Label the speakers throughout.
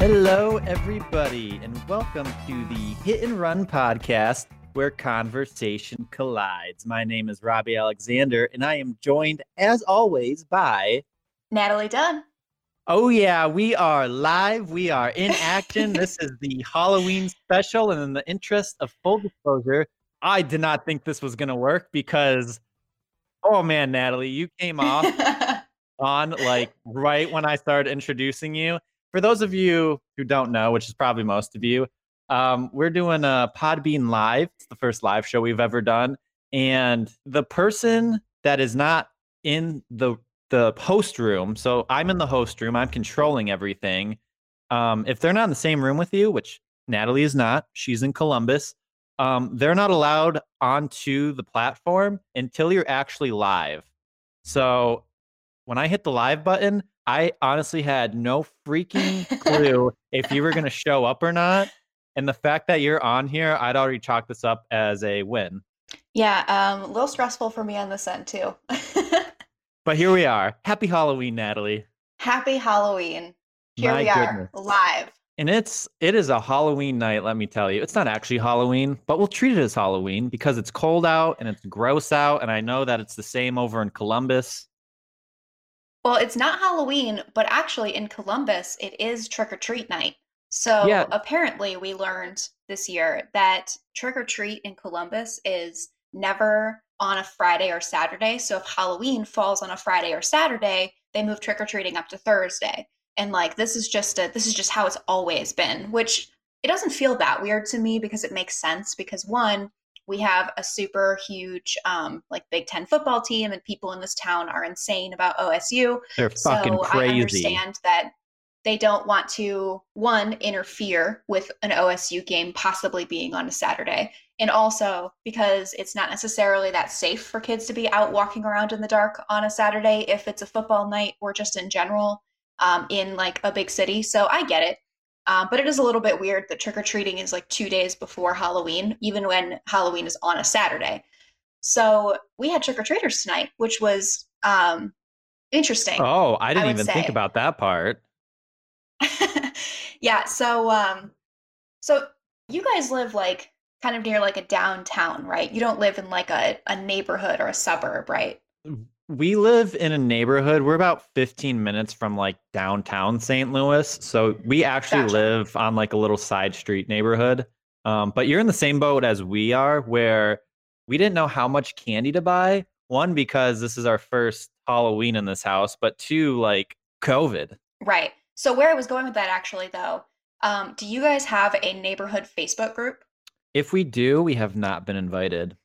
Speaker 1: Hello, everybody, and welcome to the Hit and Run podcast where conversation collides. My name is Robbie Alexander, and I am joined, as always, by
Speaker 2: Natalie Dunn.
Speaker 1: Oh, yeah, we are live. We are in action. this is the Halloween special. And in the interest of full disclosure, I did not think this was going to work because, oh man, Natalie, you came off on like right when I started introducing you. For those of you who don't know, which is probably most of you, um, we're doing a Podbean Live. It's the first live show we've ever done. And the person that is not in the the host room, so I'm in the host room, I'm controlling everything. Um, if they're not in the same room with you, which Natalie is not, she's in Columbus, um, they're not allowed onto the platform until you're actually live. So when I hit the live button, I honestly had no freaking clue if you were going to show up or not. And the fact that you're on here, I'd already chalked this up as a win.
Speaker 2: Yeah, um, a little stressful for me on this end too.
Speaker 1: but here we are. Happy Halloween, Natalie.
Speaker 2: Happy Halloween. Here My we are live.
Speaker 1: And it's it is a Halloween night, let me tell you. It's not actually Halloween, but we'll treat it as Halloween because it's cold out and it's gross out and I know that it's the same over in Columbus.
Speaker 2: Well, it's not Halloween, but actually in Columbus it is trick or treat night. So yeah. apparently, we learned this year that trick or treat in Columbus is never on a Friday or Saturday. So if Halloween falls on a Friday or Saturday, they move trick or treating up to Thursday. And like this is just a this is just how it's always been, which it doesn't feel that weird to me because it makes sense because one, we have a super huge um, like Big Ten football team, and people in this town are insane about OSU.
Speaker 1: They're fucking
Speaker 2: so
Speaker 1: crazy.
Speaker 2: I understand that they don't want to one interfere with an OSU game possibly being on a Saturday and also because it's not necessarily that safe for kids to be out walking around in the dark on a Saturday if it's a football night or just in general um, in like a big city so I get it um, but it is a little bit weird that trick or treating is like two days before Halloween even when Halloween is on a Saturday so we had trick or treaters tonight which was um, interesting
Speaker 1: oh I didn't I even say. think about that part
Speaker 2: yeah. So, um, so you guys live like kind of near like a downtown, right? You don't live in like a, a neighborhood or a suburb, right?
Speaker 1: We live in a neighborhood. We're about 15 minutes from like downtown St. Louis. So we actually gotcha. live on like a little side street neighborhood. Um, but you're in the same boat as we are, where we didn't know how much candy to buy. One, because this is our first Halloween in this house, but two, like COVID.
Speaker 2: Right. So where I was going with that actually though, um, do you guys have a neighborhood Facebook group?
Speaker 1: If we do, we have not been invited.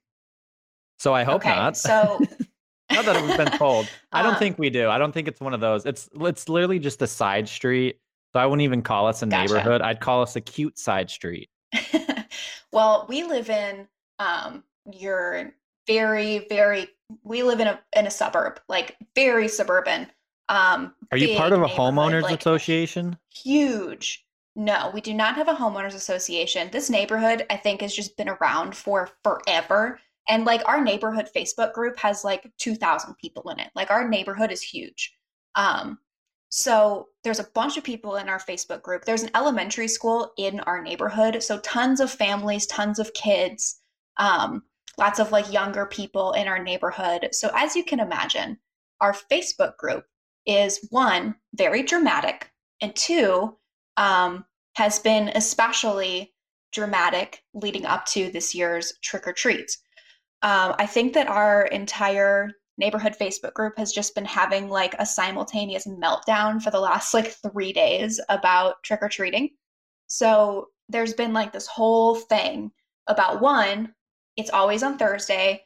Speaker 1: So I hope
Speaker 2: okay,
Speaker 1: not.
Speaker 2: So
Speaker 1: not that we've been told. I don't um, think we do. I don't think it's one of those. It's it's literally just a side street. So I wouldn't even call us a gotcha. neighborhood. I'd call us a cute side street.
Speaker 2: well, we live in um your very very we live in a in a suburb, like very suburban. Um,
Speaker 1: Are you part of a homeowners like, association?
Speaker 2: Huge. No, we do not have a homeowners association. This neighborhood, I think, has just been around for forever. And like our neighborhood Facebook group has like 2,000 people in it. Like our neighborhood is huge. Um, so there's a bunch of people in our Facebook group. There's an elementary school in our neighborhood. So tons of families, tons of kids, um, lots of like younger people in our neighborhood. So as you can imagine, our Facebook group is one, very dramatic, and two, um, has been especially dramatic leading up to this year's trick or treat. Um, I think that our entire neighborhood Facebook group has just been having like a simultaneous meltdown for the last like three days about trick or treating. So there's been like this whole thing about one, it's always on Thursday.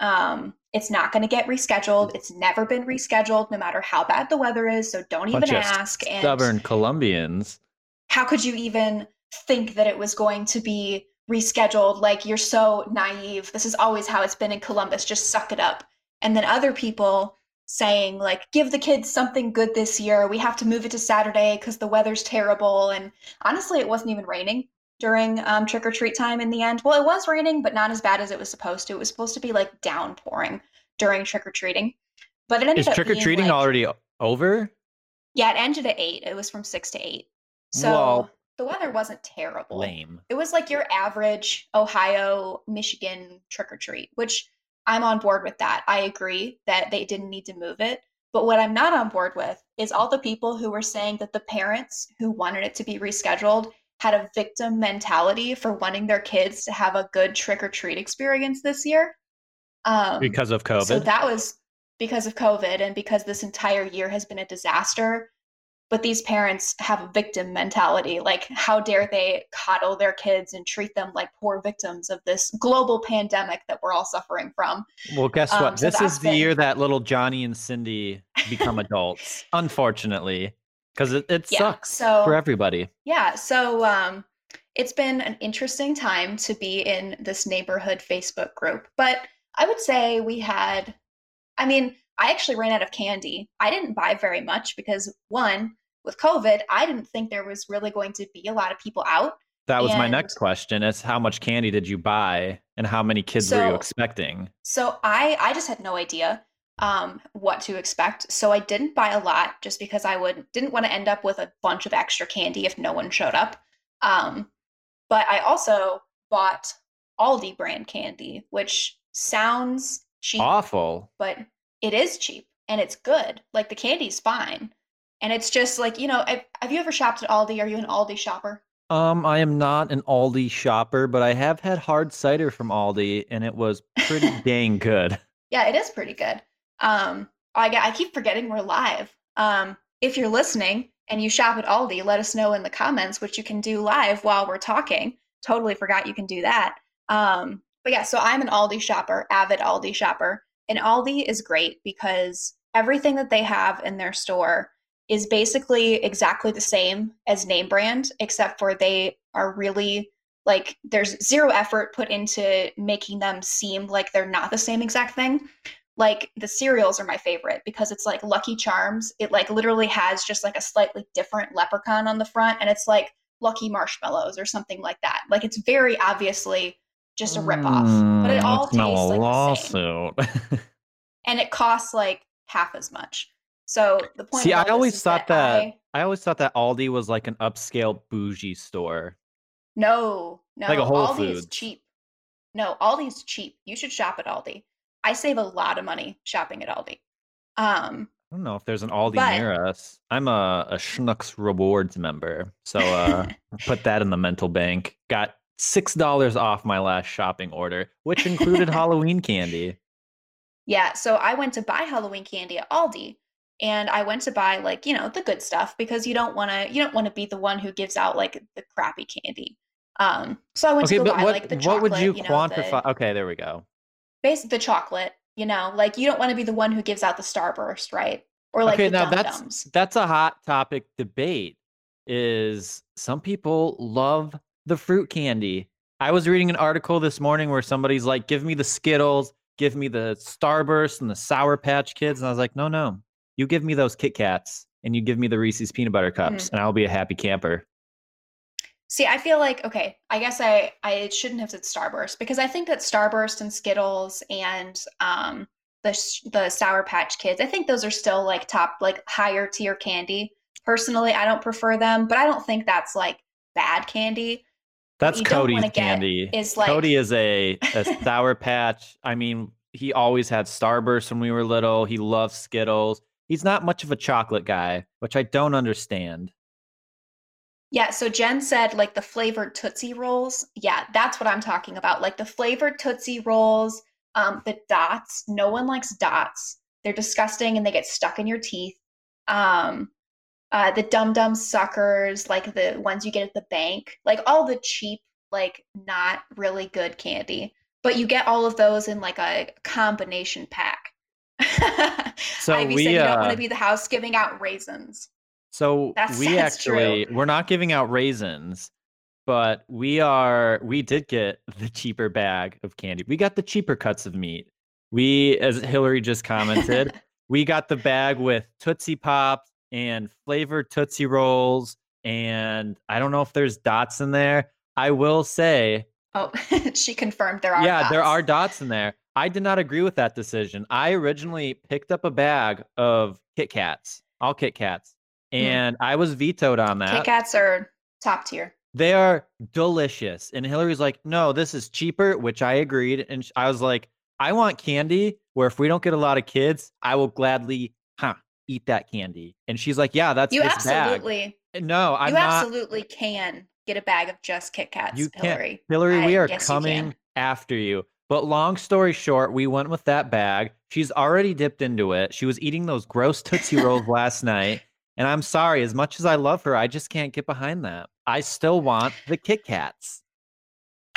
Speaker 2: Um, it's not going to get rescheduled. It's never been rescheduled, no matter how bad the weather is. So don't even ask.
Speaker 1: And stubborn Colombians.
Speaker 2: How could you even think that it was going to be rescheduled? Like you're so naive. This is always how it's been in Columbus. Just suck it up. And then other people saying like give the kids something good this year we have to move it to saturday because the weather's terrible and honestly it wasn't even raining during um, trick or treat time in the end. Well, it was raining, but not as bad as it was supposed to. It was supposed to be like downpouring during trick or treating. But it ended up.
Speaker 1: Is trick or treating
Speaker 2: like,
Speaker 1: already over?
Speaker 2: Yeah, it ended at eight. It was from six to eight. So the weather wasn't terrible.
Speaker 1: Lame.
Speaker 2: It was like your average Ohio, Michigan trick or treat, which I'm on board with that. I agree that they didn't need to move it. But what I'm not on board with is all the people who were saying that the parents who wanted it to be rescheduled had a victim mentality for wanting their kids to have a good trick or treat experience this year. Um,
Speaker 1: Because of COVID.
Speaker 2: so that was because of COVID and because this entire year has been a disaster. But these parents have a victim mentality. Like, how dare they coddle their kids and treat them like poor victims of this global pandemic that we're all suffering from?
Speaker 1: well, guess
Speaker 2: um,
Speaker 1: what?
Speaker 2: so
Speaker 1: this is the
Speaker 2: been-
Speaker 1: year that little Johnny and Cindy become adults, unfortunately, because it, it
Speaker 2: Yeah.
Speaker 1: sucks
Speaker 2: So
Speaker 1: for everybody.
Speaker 2: Yeah, so um, it's been an interesting time to be in this neighborhood Facebook group. But I would say we had, I mean, I actually ran out of candy. I didn't buy very much because, one, with COVID, I didn't think there was really going to be a lot of people out.
Speaker 1: That was my next question: is how much candy did you buy, and how many kids were you expecting?
Speaker 2: So I, I just had no idea um, what to expect. So I didn't buy a lot just because I would didn't want to end up with a bunch of extra candy if no one showed up. Um, but I also bought Aldi brand candy, which sounds cheap,
Speaker 1: Awful.
Speaker 2: but it is cheap and it's good. Like the candy's fine. And it's just like, you know, have, have you ever shopped at Aldi? Are you an Aldi shopper?
Speaker 1: Um, I am not an Aldi shopper, but I have had hard cider from Aldi, and it was pretty dang good.
Speaker 2: Yeah, it is pretty good. Um, I, I keep forgetting we're live. Um, if you're listening and you shop at Aldi, let us know in the comments, which you can do live while we're talking. Totally forgot you can do that. Um, but yeah, so I'm an Aldi shopper, avid Aldi shopper. And Aldi is great because everything that they have in their store is basically exactly the same as name brand, except for they are really like there's zero effort put into making them seem like they're not the same exact thing. Like the cereals are my favorite because it's like Lucky Charms. It like literally has just like a slightly different leprechaun on the front and it's like Lucky Marshmallows or something like that. Like it's very obviously just a ripoff, but it
Speaker 1: Mm,
Speaker 2: all tastes
Speaker 1: a
Speaker 2: like the same.
Speaker 1: lawsuit.
Speaker 2: and it costs like half as much. So the point
Speaker 1: See, I always
Speaker 2: is
Speaker 1: thought that
Speaker 2: I-
Speaker 1: I always thought that Aldi was like an upscale bougie store.
Speaker 2: No, no.
Speaker 1: Like a Whole
Speaker 2: Aldi is
Speaker 1: Foods.
Speaker 2: cheap. No, Aldi's cheap. You should shop at Aldi. I save a lot of money shopping at Aldi. Um,
Speaker 1: I don't know if there's an Aldi
Speaker 2: But-
Speaker 1: near us. I'm a, a Schnucks Rewards member, so uh, put that in the mental bank. Got six dollars off my last shopping order, which included Halloween candy.
Speaker 2: yeah, so I went to buy Halloween candy at Aldi, and I went to buy like you know the good stuff because you don't want to you don't want to be the one who gives out like the crappy candy. Um, so I went
Speaker 1: Okay,
Speaker 2: to go buy
Speaker 1: what
Speaker 2: like the chocolate, what
Speaker 1: would you,
Speaker 2: know,
Speaker 1: quantify?
Speaker 2: The,
Speaker 1: Okay, there we go.
Speaker 2: base the chocolate. You know, like you don't want to be the one who gives out the Starburst, right? Or like
Speaker 1: okay,
Speaker 2: the
Speaker 1: now that's that's a hot topic debate. Is some people love the fruit candy? I was reading an article this morning where somebody's like, "Give me the Skittles, give me the Starburst and the Sour Patch Kids," and I was like, "No, no, you give me those Kit Kats and you give me the Reese's peanut butter cups, and I'll be a happy camper."
Speaker 2: See, I feel like okay. I guess I I shouldn't have said Starburst because I think that Starburst and Skittles and um the the Sour Patch Kids, I think those are still like top like higher tier candy. Personally, I don't prefer them, but I don't think that's like bad candy.
Speaker 1: That's Cody's candy.
Speaker 2: is, like-
Speaker 1: Cody is a, a Sour Patch. I mean, he always had Starburst when we were little. He loves Skittles. He's not much of a chocolate guy, which I don't understand.
Speaker 2: Yeah, so Jen said like the flavored Tootsie Rolls. Yeah, that's what I'm talking about. Like the flavored Tootsie Rolls, um, the dots. No one likes dots. They're disgusting and they get stuck in your teeth. Um, uh, the Dum Dum suckers, like the ones you get at the bank, like all the cheap, like not really good candy. But you get all of those in like a combination pack.
Speaker 1: So
Speaker 2: Ivy
Speaker 1: we,
Speaker 2: said you don't
Speaker 1: uh,
Speaker 2: want to be the house giving out raisins.
Speaker 1: So
Speaker 2: That's-
Speaker 1: we
Speaker 2: that's true.
Speaker 1: actually we're not giving out raisins, but we are we did get the cheaper bag of candy. We got the cheaper cuts of meat. We, as Hillary just commented, we got the bag with Tootsie Pops and flavored Tootsie Rolls. And I don't know if there's dots in there. I will say,
Speaker 2: Oh, she confirmed there are.
Speaker 1: yeah, there are dots in there. I did not agree with that decision. I originally picked up a bag of Kit Kats, all Kit Kats. Hmm. and I was vetoed on that. Kit.
Speaker 2: Kats are top tier.
Speaker 1: They are delicious. And Hillary's like, no, this is cheaper, which I agreed. And I was like, I want candy where if we don't get a lot of kids, I will gladly, huh, eat that candy. And she's like, yeah, that's
Speaker 2: You
Speaker 1: this bag.
Speaker 2: absolutely,
Speaker 1: No, I'm
Speaker 2: you
Speaker 1: not.
Speaker 2: absolutely can get a bag of just Kit Kats,
Speaker 1: You
Speaker 2: Hillary.
Speaker 1: Hillary, we
Speaker 2: I-
Speaker 1: are
Speaker 2: yes, you
Speaker 1: coming after you. But long story short, we went with that bag. She's already dipped into it. She was eating those gross Tootsie Rolls last night. And I'm sorry, as much as I love her, I just can't get behind that. I still want the Kit Kats.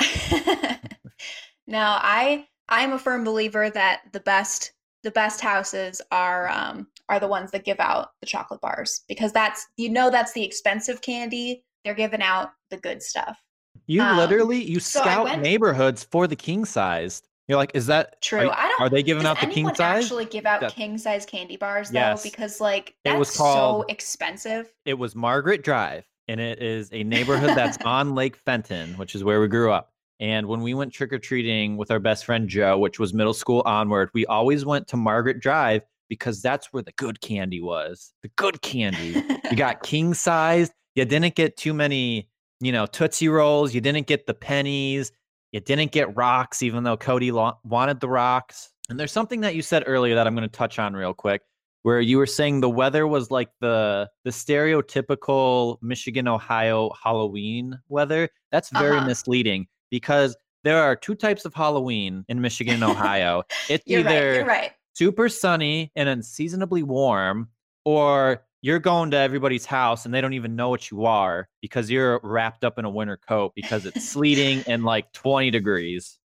Speaker 2: now I I am a firm believer that the best the best houses are um are the ones that give out the chocolate bars because that's you know that's the expensive candy. They're giving out the good stuff.
Speaker 1: You
Speaker 2: Um,
Speaker 1: literally you
Speaker 2: so
Speaker 1: scout
Speaker 2: went-
Speaker 1: neighborhoods for the king sized. You're like, is that
Speaker 2: True.
Speaker 1: Are,
Speaker 2: I don't
Speaker 1: are they giving out the king size?
Speaker 2: actually give out
Speaker 1: That-
Speaker 2: king size candy bars though?
Speaker 1: Yes.
Speaker 2: Because like
Speaker 1: It
Speaker 2: that's
Speaker 1: was
Speaker 2: so expensive.
Speaker 1: It was Margaret Drive, and it is a neighborhood that's on Lake Fenton, which is where we grew up. And when we went trick or treating with our best friend Joe, which was middle school onward, we always went to Margaret Drive because that's where the good candy was. The good candy. You got king sized. You didn't get too many, you know, Tootsie Rolls. You didn't get the pennies. You didn't get rocks, even though Cody lo- wanted the rocks. And there's something that you said earlier that I'm going to touch on real quick, where you were saying the weather was like the the stereotypical Michigan, Ohio Halloween weather. That's very
Speaker 2: Uh-huh.
Speaker 1: misleading because there are two types of Halloween in Michigan and Ohio. It's
Speaker 2: You're
Speaker 1: either
Speaker 2: right. You're right.
Speaker 1: Super sunny and unseasonably warm, or you're going to everybody's house and they don't even know what you are because you're wrapped up in a winter coat because it's sleeting and like 20 degrees.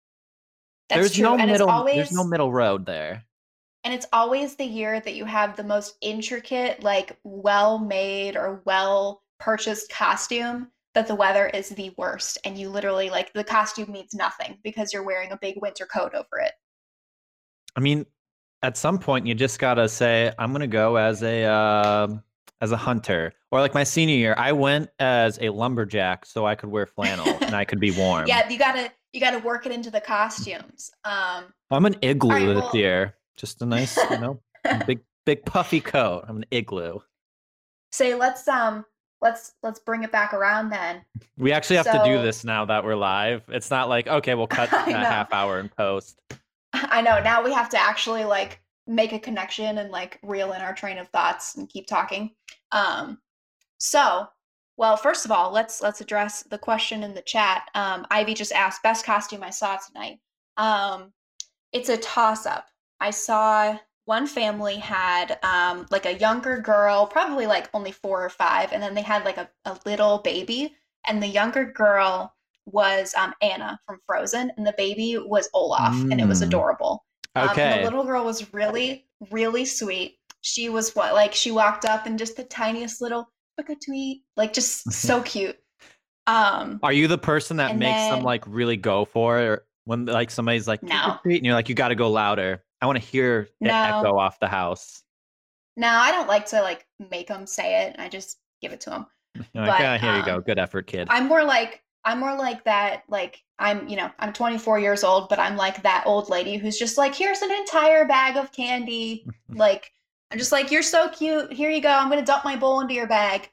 Speaker 2: That's
Speaker 1: there's
Speaker 2: true.
Speaker 1: no
Speaker 2: and
Speaker 1: middle
Speaker 2: always
Speaker 1: there's no middle road there.
Speaker 2: And it's always the year that you have the most intricate, like well made or well purchased costume that the weather is the worst. And you literally, like, the costume means nothing because you're wearing a big winter coat over it.
Speaker 1: I mean, at some point you just got to say I'm to go as a um as a hunter. Or like my senior year, I went as a lumberjack so I could wear flannel and I could be warm.
Speaker 2: Yeah, you gotta you gotta work it into the costumes. Um,
Speaker 1: I'm an igloo
Speaker 2: right,
Speaker 1: this
Speaker 2: well-
Speaker 1: year. Just a nice, you know, big big puffy coat. I'm an igloo.
Speaker 2: say let's um let's let's bring it back around then.
Speaker 1: We actually have to do this now that we're live. It's not like, okay, we'll cut a half hour in post.
Speaker 2: I know now we have to actually like make a connection and like reel in our train of thoughts and keep talking. Um, so, well, first of all, let's let's address the question in the chat. Um, Ivy just asked best costume I saw tonight. Um, it's a toss up. I saw one family had um, like a younger girl, probably like only four or five, and then they had like a, a little baby, and the younger girl was um, Anna from Frozen, and the baby was Olaf, and it was
Speaker 1: Mm.
Speaker 2: adorable. Um,
Speaker 1: Okay.
Speaker 2: the little girl was really, really sweet. She was what, like, she walked up and just the tiniest little tweet, like, just so cute. Um,
Speaker 1: Are you the person that makes them like really go for it? Or when like somebody's like, "Trick
Speaker 2: No.
Speaker 1: and you're like, you got to go louder. I want to hear it
Speaker 2: No.
Speaker 1: echo off the house.
Speaker 2: no, I don't like to like make them say it. I just give it to them.
Speaker 1: Like,
Speaker 2: But,
Speaker 1: "Ah, here you go.
Speaker 2: um,
Speaker 1: Good effort, kid.
Speaker 2: I'm more like I'm more like that. Like I'm, you know, I'm 24 years old, but I'm like that old lady who's just like, here's an entire bag of candy. like I'm just like, you're so cute. Here you go. I'm gonna dump my bowl into your bag.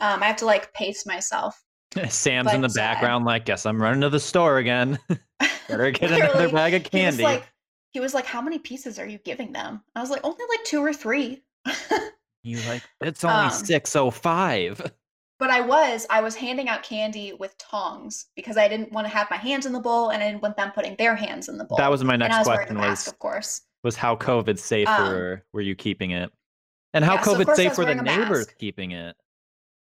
Speaker 2: Um, I have to like pace myself.
Speaker 1: Sam's in the
Speaker 2: but, uh,
Speaker 1: background, like, guess I'm running to the store again. Better get another bag of
Speaker 2: He was
Speaker 1: candy.
Speaker 2: like, he was like, how many pieces are you giving them? I was like, only like two or three.
Speaker 1: you like, it's only
Speaker 2: um,
Speaker 1: six oh five.
Speaker 2: But I was, I was handing out candy with tongs because I didn't want to have my hands in the bowl and I didn't want them putting their hands in the bowl.
Speaker 1: That was my
Speaker 2: and I
Speaker 1: next
Speaker 2: was
Speaker 1: question.
Speaker 2: mask,
Speaker 1: Was
Speaker 2: of course.
Speaker 1: was how COVID safe
Speaker 2: Um,
Speaker 1: were were you keeping it? And how
Speaker 2: yeah,
Speaker 1: COVID
Speaker 2: I
Speaker 1: safe were the neighbors
Speaker 2: mask.
Speaker 1: keeping it?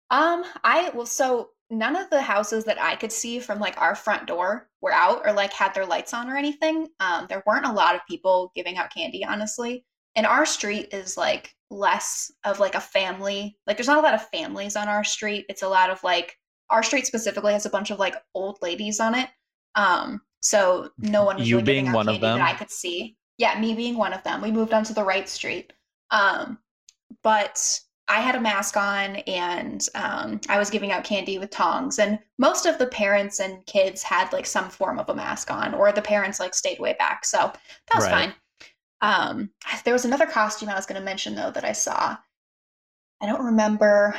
Speaker 2: Um, I well, so none of the houses that I could see from like our front door were out or like had their lights on or anything. Um, there weren't a lot of people giving out candy, honestly. And our street is like less of like a family. Like there's not a lot of families on our street. It's a lot of like our street specifically has a bunch of like old ladies on it. Um, so no one was
Speaker 1: You
Speaker 2: really
Speaker 1: being one of them?
Speaker 2: that I could see. Yeah, me being one of them. We moved onto the right street. Um, but I had a mask on and um, I was giving out candy with tongs. And most of the parents and kids had like some form of a mask on, or the parents like stayed way back. So that was
Speaker 1: Right.
Speaker 2: fine. Um, there was another costume I was going to mention though that I saw. I don't remember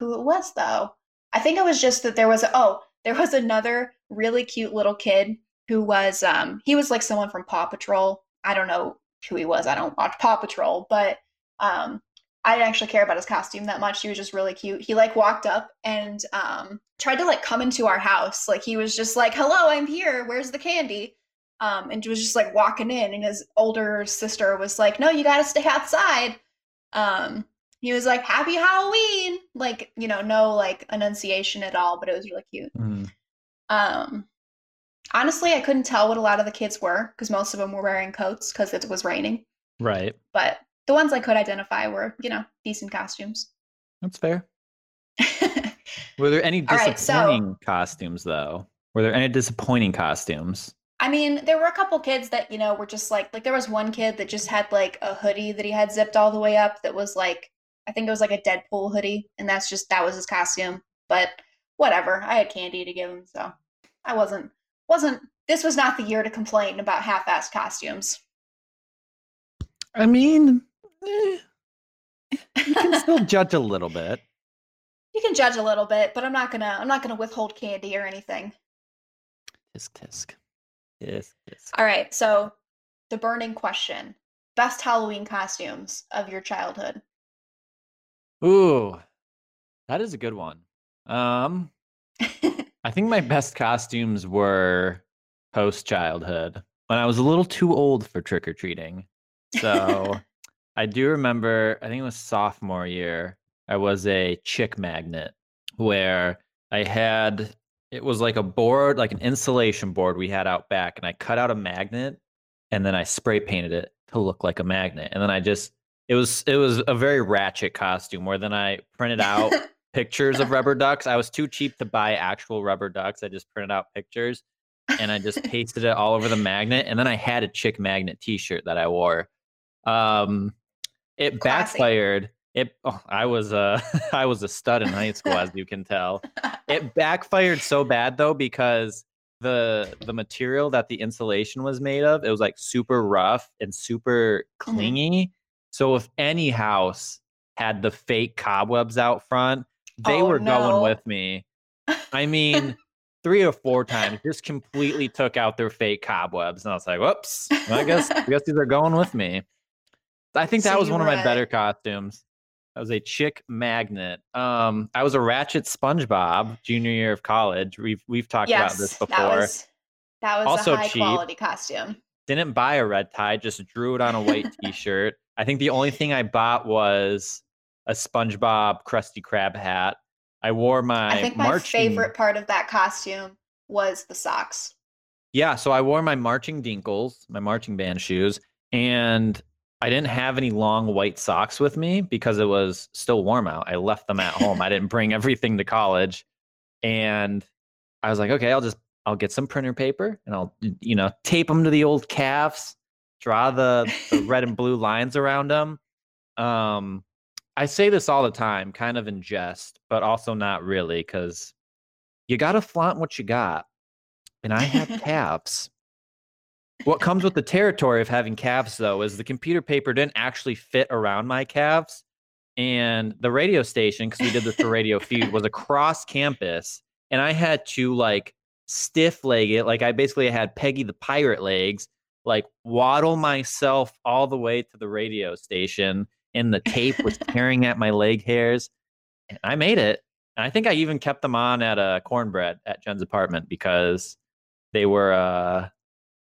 Speaker 2: who it was though. I think it was just that there was a, oh, there was another really cute little kid who was um he was like someone from Paw Patrol. I don't know who he was. I don't watch Paw Patrol, but um I didn't actually care about his costume that much. He was just really cute. He like walked up and um tried to like come into our house. Like he was just like, "Hello, I'm here. Where's the candy?" Um and was just like walking in and his older sister was like, "No, you got to stay outside." Um he was like, "Happy Halloween!" Like you know, no like enunciation at all, but it was really cute.
Speaker 1: Mm.
Speaker 2: Um, honestly, I couldn't tell what a lot of the kids were because most of them were wearing coats because it was raining.
Speaker 1: Right.
Speaker 2: But the ones I could identify were, you know, decent costumes.
Speaker 1: That's fair. were there any disappointing right, so, costumes though? Were there any disappointing costumes?
Speaker 2: I mean, there were a couple kids that, you know, were just like like there was one kid that just had like a hoodie that he had zipped all the way up that was like I think it was like a Deadpool hoodie, and that's just that was his costume. But whatever, I had candy to give him, so I wasn't wasn't. This was not the year to complain about half-assed costumes.
Speaker 1: I mean, eh, you can still judge a little bit.
Speaker 2: You can judge a little bit, but I'm not gonna. I'm not gonna withhold candy or anything.
Speaker 1: Tisk tisk. Yes. Tisk.
Speaker 2: All right. So, the burning question: best Halloween costumes of your childhood.
Speaker 1: Ooh, that is a good one. Um, I think my best costumes were post childhood when I was a little too old for trick or treating. So I do remember, I think it was sophomore year, I was a chick magnet where I had, it was like a board, like an insulation board we had out back, and I cut out a magnet and then I spray painted it to look like a magnet. And then I just it was it was a very ratchet costume more than I printed out pictures of rubber ducks. I was too cheap to buy actual rubber ducks. I just printed out pictures and I just pasted it all over the magnet. And then I had a chick magnet T-shirt that I wore. Um, it Classy. backfired. It oh, I was a I was a stud in high school, as you can tell. It backfired so bad though because the the material that the insulation was made of it was like super rough and super mm-hmm. clingy. Mm-hmm so if any house had the fake cobwebs out front, they oh, were no. going with me. I mean, three or four times, just completely took out their fake cobwebs, and I was like, "Whoops! Well, I guess I guess these are going with me." I think that so was one of my better costumes. I was a chick magnet. Um, I was a ratchet SpongeBob junior year of college. We've we've talked yes, about this before. That was,
Speaker 2: that was also a high cheap. quality costume.
Speaker 1: Didn't buy a red tie, just drew it on a white t-shirt. I think the only thing I bought was a SpongeBob Krusty Krab hat. I wore my.
Speaker 2: I think my marching... favorite part of that costume was the socks.
Speaker 1: Yeah, so I wore my marching dinkles, my marching band shoes, and I didn't have any long white socks with me because it was still warm out. I left them at home. I didn't bring everything to college, and I was like, okay, I'll just I'll get some printer paper and I'll you know tape them to the old calves draw the, the red and blue lines around them. Um, I say this all the time, kind of in jest, but also not really, because you got to flaunt what you got. And I have calves. What comes with the territory of having calves, though, is the computer paper didn't actually fit around my calves. And the radio station, because we did this for Radio Feud, was across campus. And I had to like stiff leg it. Like I basically had Peggy the pirate legs like waddle myself all the way to the radio station and the tape was tearing at my leg hairs and i made it and i think i even kept them on at a cornbread at jen's apartment because they were uh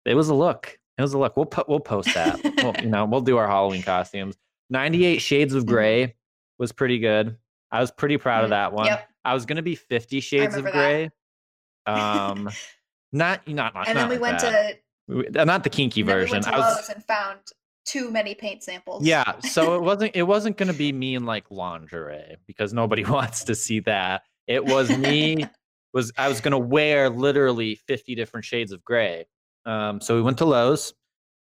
Speaker 1: it was a look it was a look we'll put we'll post that we'll, you know we'll do our halloween costumes 98 shades of mm-hmm. gray was pretty good i was pretty proud of mm-hmm. that one yep. i was gonna be 50 shades of gray um not not, not
Speaker 2: and then we
Speaker 1: like
Speaker 2: went
Speaker 1: that. to uh, not the kinky version.
Speaker 2: I was and found too many paint samples.
Speaker 1: Yeah, so it wasn't it wasn't going to be me in like lingerie because nobody wants to see that. It was me was I was going to wear literally 50 different shades of gray. Um, so we went to Lowe's.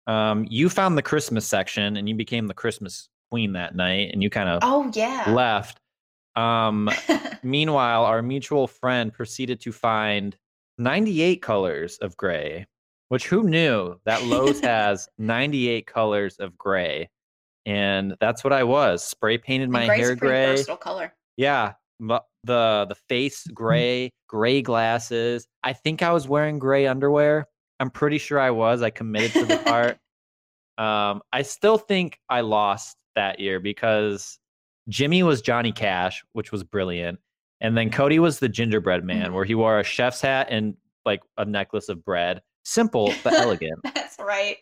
Speaker 1: Um, you found the Christmas section and you became the Christmas queen that night and you kind of
Speaker 2: oh yeah
Speaker 1: left. Um, meanwhile, our mutual friend proceeded to find 98 colors of gray which who knew that Lowe's has 98 colors of gray? and that's what I was. Spray painted my
Speaker 2: Gray's
Speaker 1: hair gray.
Speaker 2: versatile color.
Speaker 1: Yeah, the the face gray, gray glasses. I think I was wearing gray underwear. I'm pretty sure I was. I committed to the part. um, I still think I lost that year because Jimmy was Johnny Cash, which was brilliant, and then Cody was the gingerbread man,
Speaker 2: Mhm.
Speaker 1: where he wore a chef's hat and like a necklace of bread. Simple but elegant.
Speaker 2: That's right.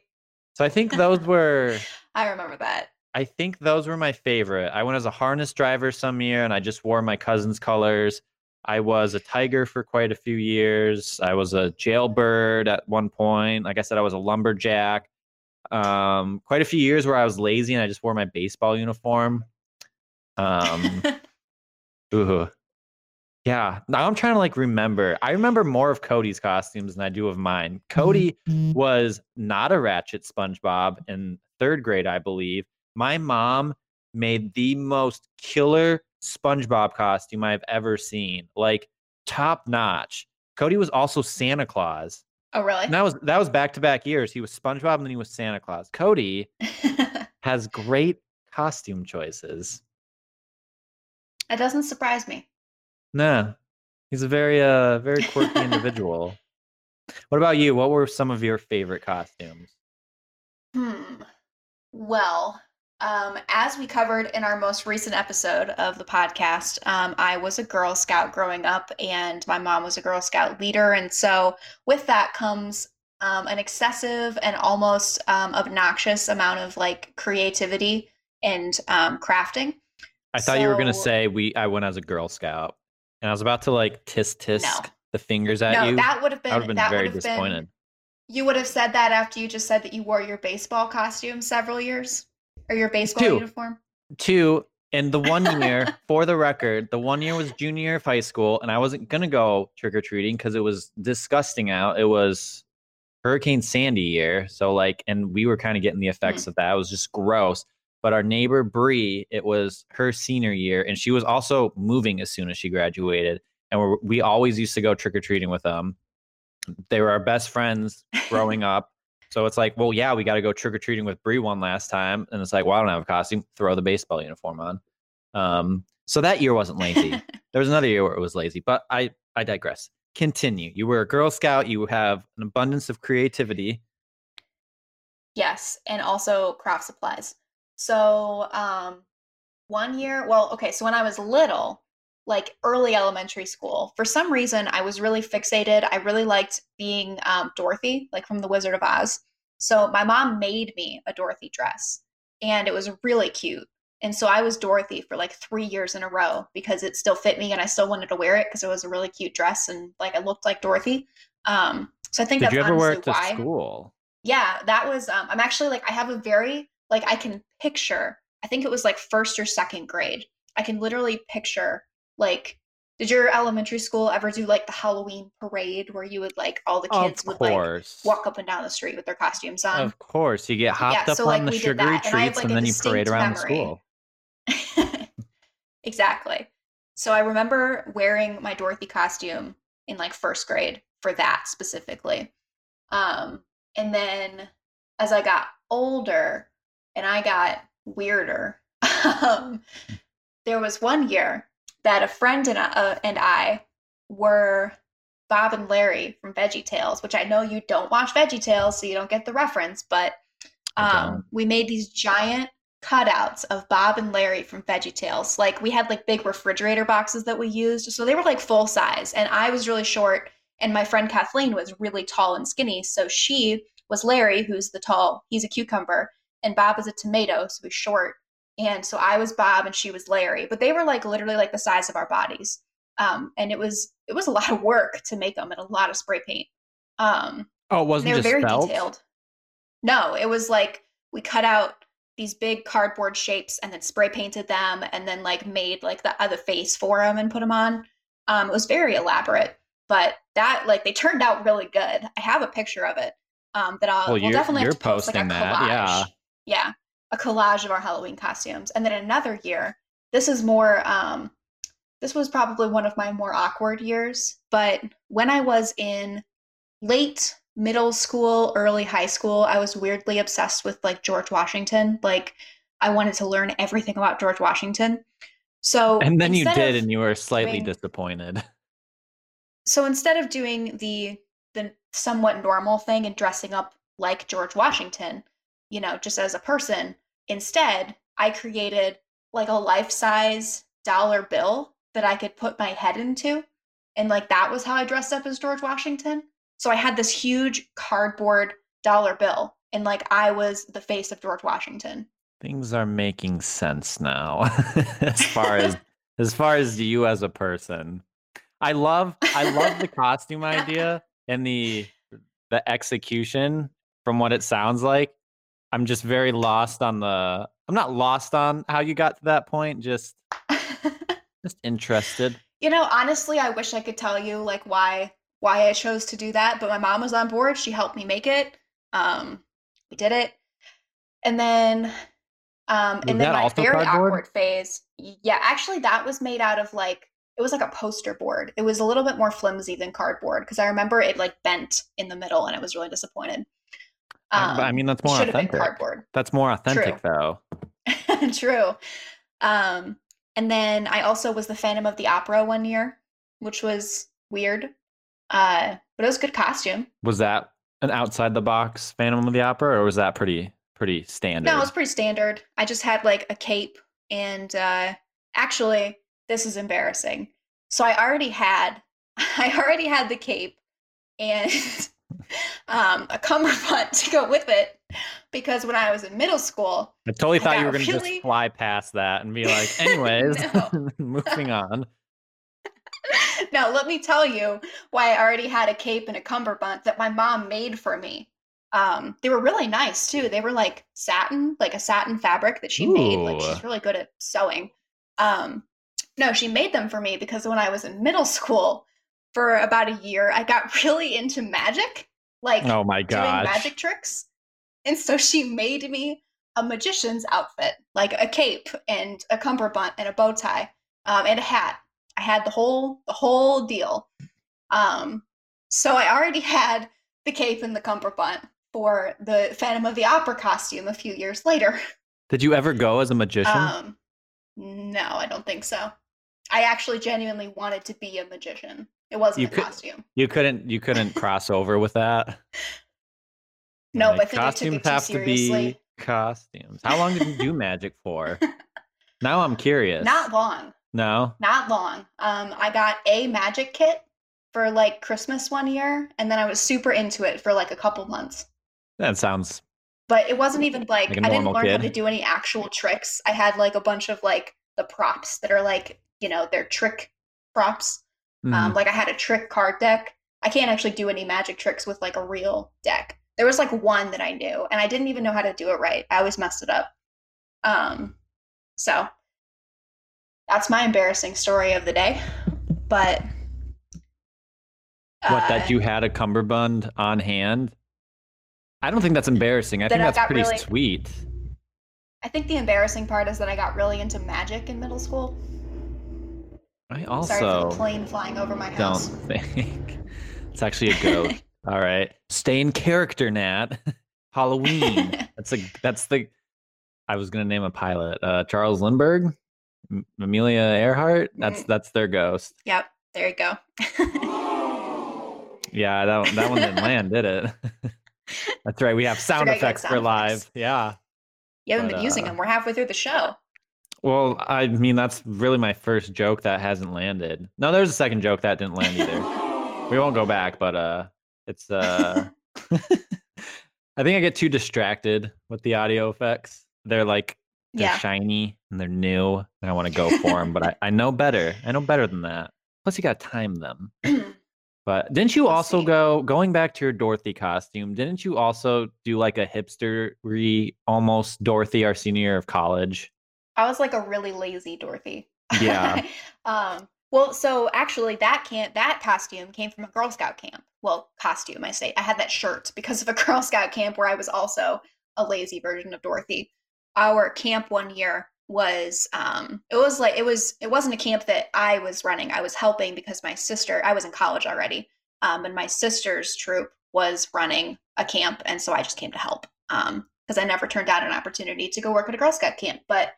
Speaker 1: So I think those were
Speaker 2: I remember that.
Speaker 1: I think those were my favorite. I went as a harness driver some year and I just wore my cousin's colors. I was a tiger for quite a few years. I was a jailbird at one point. Like I said, I was a lumberjack. Um, quite a few years where I was lazy and I just wore my baseball uniform. Um, ooh. Yeah. Now I'm trying to like remember. I remember more of Cody's costumes than I do of mine. Cody was not a ratchet SpongeBob in third grade, I believe. My mom made the most killer SpongeBob costume I've ever seen, like top notch. Cody was also Santa Claus.
Speaker 2: oh, really?
Speaker 1: And that was that was back to back years. He was SpongeBob and then he was Santa Claus. Cody has great costume choices.
Speaker 2: it doesn't surprise me.
Speaker 1: Nah, he's a very uh very quirky individual. What about you? What were some of your favorite costumes?
Speaker 2: Hmm. Well, um, as we covered in our most recent episode of the podcast, um, I was a Girl Scout growing up, and my mom was a Girl Scout leader. And so, with that comes um, an excessive and almost um, obnoxious amount of like creativity and um, crafting.
Speaker 1: I thought you were gonna say we. I went as a Girl Scout, and I was about to like tisk tisk
Speaker 2: No.
Speaker 1: the fingers at
Speaker 2: no,
Speaker 1: you.
Speaker 2: that would have been
Speaker 1: I would have been
Speaker 2: that
Speaker 1: very disappointed.
Speaker 2: been. You would have said that after you just said that you wore your baseball costume several years, or your baseball
Speaker 1: Two.
Speaker 2: uniform.
Speaker 1: Two, and the one year, for the record, the one year was junior year of high school, and I wasn't gonna go trick or treating because it was disgusting out. It was Hurricane Sandy year, so like, and we were kind of getting the mm. effects of that. It was just gross. But our neighbor Bree, it was her senior year, and she was also moving as soon as she graduated, and we're, we always used to go trick or treating with them. They were our best friends growing up. So it's like, well, yeah, we got to go trick or treating with Bree one last time, and it's like, well, I don't have a costume. Throw the baseball uniform on. Um, so that year wasn't lazy. there was another year where it was lazy, but I I digress. Continue. You were a Girl Scout. You have an abundance of creativity.
Speaker 2: Yes, and also craft supplies. So, um, one year, well, okay, so when I was little, like early elementary school, for some reason I was really fixated. I really liked being um, Dorothy, like from The Wizard of Oz. So my mom made me a Dorothy dress, and it was really cute. And so I was Dorothy for like three years in a row because it still fit me, and I still wanted to wear it because it was a really cute dress and like I looked like Dorothy. Um, so I think
Speaker 1: Did
Speaker 2: that's
Speaker 1: you ever wear it to
Speaker 2: why
Speaker 1: school?
Speaker 2: yeah that was um i'm actually like i have a very like i can picture i think it was like first or second grade i can literally picture like did your elementary school ever do like the halloween parade where you would like all the kids would like walk up and down the street with their costumes on
Speaker 1: Of course. You get hopped
Speaker 2: yeah,
Speaker 1: up
Speaker 2: so,
Speaker 1: on
Speaker 2: like,
Speaker 1: the sugary
Speaker 2: that, and have,
Speaker 1: treats
Speaker 2: like,
Speaker 1: and then you parade around the school.
Speaker 2: exactly so i remember wearing my dorothy costume in like first grade for that specifically um and then as i got older and i got weirder um there was one year that a friend and I, uh, and I were Bob and Larry from Veggie Tales, which I know you don't watch Veggie Tales, so you don't get the reference, but um, we made these giant cutouts of Bob and Larry from Veggie Tales. Like we had like big refrigerator boxes that we used, so they were like full size, and I was really short, and my friend Kathleen was really tall and skinny, so she was Larry, who's the tall, he's a cucumber, and Bob is a tomato, so he's short. And so I was Bob and she was Larry, but they were like literally like the size of our bodies. Um, and it was it was a lot of work to make them and a lot of spray paint. Um,
Speaker 1: Oh, it wasn't
Speaker 2: they were very detailed. No, it was like we cut out these big cardboard shapes and then spray painted them and then like made like the other face for them and put them on. Um, it was very elaborate, but that like they turned out really good. I have a picture of it. Um, that I'll
Speaker 1: Well,
Speaker 2: we'll definitely
Speaker 1: you're
Speaker 2: have to post like
Speaker 1: posting that,
Speaker 2: collage.
Speaker 1: yeah.
Speaker 2: Yeah, a collage of our Halloween costumes. And then another year, this is more um this was probably one of my more awkward years, but when I was in late middle school, early high school, I was weirdly obsessed with like George Washington. Like I wanted to learn everything about George Washington. So
Speaker 1: And then you did, and you were slightly
Speaker 2: doing-
Speaker 1: disappointed.
Speaker 2: so instead of doing the the somewhat normal thing and dressing up like George Washington, you know, just as a person, instead I created like a life-size dollar bill that I could put my head into. And like that was how I dressed up as George Washington. So I had this huge cardboard dollar bill and like I was the face of George Washington.
Speaker 1: Things are making sense now, as far as as far as you as a person. I love I love the costume idea and the the execution from what it sounds like. I'm just very lost on the I'm not lost on how you got to that point, just just interested.
Speaker 2: You know, honestly, I wish I could tell you like why why I chose to do that, but my mom was on board. She helped me make it. Um, we did it, and then, um,
Speaker 1: Was
Speaker 2: and then my very
Speaker 1: cardboard?
Speaker 2: awkward phase. Yeah, actually, that was made out of like it was like a poster board. It was a little bit more flimsy than cardboard because I remember it like bent in the middle, and I was really disappointed.
Speaker 1: Um, I mean that's more
Speaker 2: should have been
Speaker 1: authentic.
Speaker 2: cardboard.
Speaker 1: That's more authentic
Speaker 2: True.
Speaker 1: though.
Speaker 2: True. Um, and then I also was the Phantom of the Opera one year, which was weird. Uh, but it was a good costume.
Speaker 1: Was that an outside the box Phantom of the Opera or was that pretty pretty standard?
Speaker 2: No, it was pretty standard. I just had like a cape and uh actually this is embarrassing. So I already had I already had the cape and um a cummerbund to go with it because when I was in middle school,
Speaker 1: I totally
Speaker 2: I
Speaker 1: thought you were going to
Speaker 2: really-
Speaker 1: just fly past that and be like, anyways, moving on.
Speaker 2: now let me tell you why I already had a cape and a cummerbund that my mom made for me. Um, they were really nice too. They were like satin, like a satin fabric that she made. Like she's really good at sewing. Um, no, she made them for me because when I was in middle school for about a year, I got really into magic, like
Speaker 1: Oh my
Speaker 2: doing
Speaker 1: gosh.
Speaker 2: magic tricks. And so she made me a magician's outfit, like a cape and a cummerbund and a bow tie um, and a hat. I had the whole the whole deal. Um, so I already had the cape and the cummerbund for the Phantom of the Opera costume a few years later.
Speaker 1: Did you ever go as a magician?
Speaker 2: Um, no, I don't think so. I actually genuinely wanted to be a magician. It wasn't
Speaker 1: You
Speaker 2: a
Speaker 1: could-
Speaker 2: costume.
Speaker 1: you couldn't you couldn't cross over with that?
Speaker 2: No,
Speaker 1: Like,
Speaker 2: but I think took
Speaker 1: costumes
Speaker 2: it
Speaker 1: have to be costumes. How long did you do magic for? now I'm curious.
Speaker 2: Not long.
Speaker 1: no.
Speaker 2: Not long. Um, I got a magic kit for like Christmas one year, and then I was super into it for like a couple months.
Speaker 1: That sounds
Speaker 2: But it wasn't even like,
Speaker 1: Like
Speaker 2: I didn't learn how to do any actual tricks. I had like a bunch of like the props that are like, you know, they're trick props. Um,
Speaker 1: mhm.
Speaker 2: like I had a trick card deck. I can't actually do any magic tricks with like a real deck. There was like one that I knew, and I didn't even know how to do it right. I always messed it up. Um, so that's my embarrassing story of the day. But
Speaker 1: what
Speaker 2: uh,
Speaker 1: that you had a cummerbund on hand? I don't think that's embarrassing. I think
Speaker 2: I
Speaker 1: that's pretty
Speaker 2: really-
Speaker 1: sweet.
Speaker 2: I think the embarrassing part is that I got really into magic in middle school.
Speaker 1: I
Speaker 2: Sorry for
Speaker 1: also
Speaker 2: the plane flying over my
Speaker 1: don't think it's actually a goat. All right, stay in character, Nat. Halloween. That's a that's the. I was gonna name a pilot. Uh, Charles Lindbergh, M- Amelia Earhart. That's
Speaker 2: Mm.
Speaker 1: that's their ghost.
Speaker 2: Yep, there you go.
Speaker 1: Yeah, that one- that one didn't land, did it? that's right. We have sound
Speaker 2: Forgot you had
Speaker 1: effects for
Speaker 2: sound
Speaker 1: live. Yeah.
Speaker 2: you haven't
Speaker 1: But,
Speaker 2: been using
Speaker 1: uh,
Speaker 2: them. We're halfway through the show.
Speaker 1: Well, I mean, that's really my first joke that hasn't landed. No, there's a second joke that didn't land either. we won't go back, but uh, it's uh, I think I get too distracted with the audio effects. They're like they're
Speaker 2: Yeah.
Speaker 1: shiny and they're new, and I want to go for them, but I, I know better. I know better than that. Plus, you got to time them. But didn't you also go going back to your Dorothy costume? Didn't you also do like a hipstery, almost Dorothy our senior year of college?
Speaker 2: I was like a really lazy Dorothy.
Speaker 1: Yeah.
Speaker 2: um. Well, so actually, that camp, that costume came from a Girl Scout camp. Well, costume, I say. I had that shirt because of a Girl Scout camp where I was also a lazy version of Dorothy. Our camp one year was um it was like it was it wasn't a camp that I was running. I was helping because my sister, I was in college already. Um and my sister's troop was running a camp and so I just came to help. Um because because I never turned down an opportunity to go work at a Girl Scout camp. But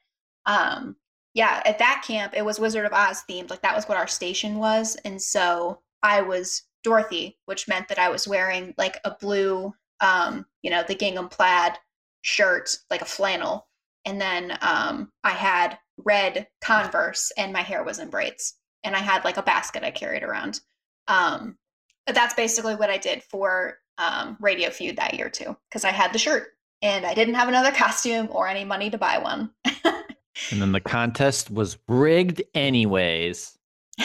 Speaker 2: um, yeah, at that camp, it was Wizard of Oz themed. Like that was what our station was. And so I was Dorothy, which meant that I was wearing like a blue, um, you know, the gingham plaid shirt, like a flannel. And then um, I had red Converse and my hair was in braids. And I had like a basket I carried around. Um, but that's basically what I did for um, Radio Feud that year too, because I had the shirt and I didn't have another costume or any money to buy one.
Speaker 1: and then the contest was rigged anyways.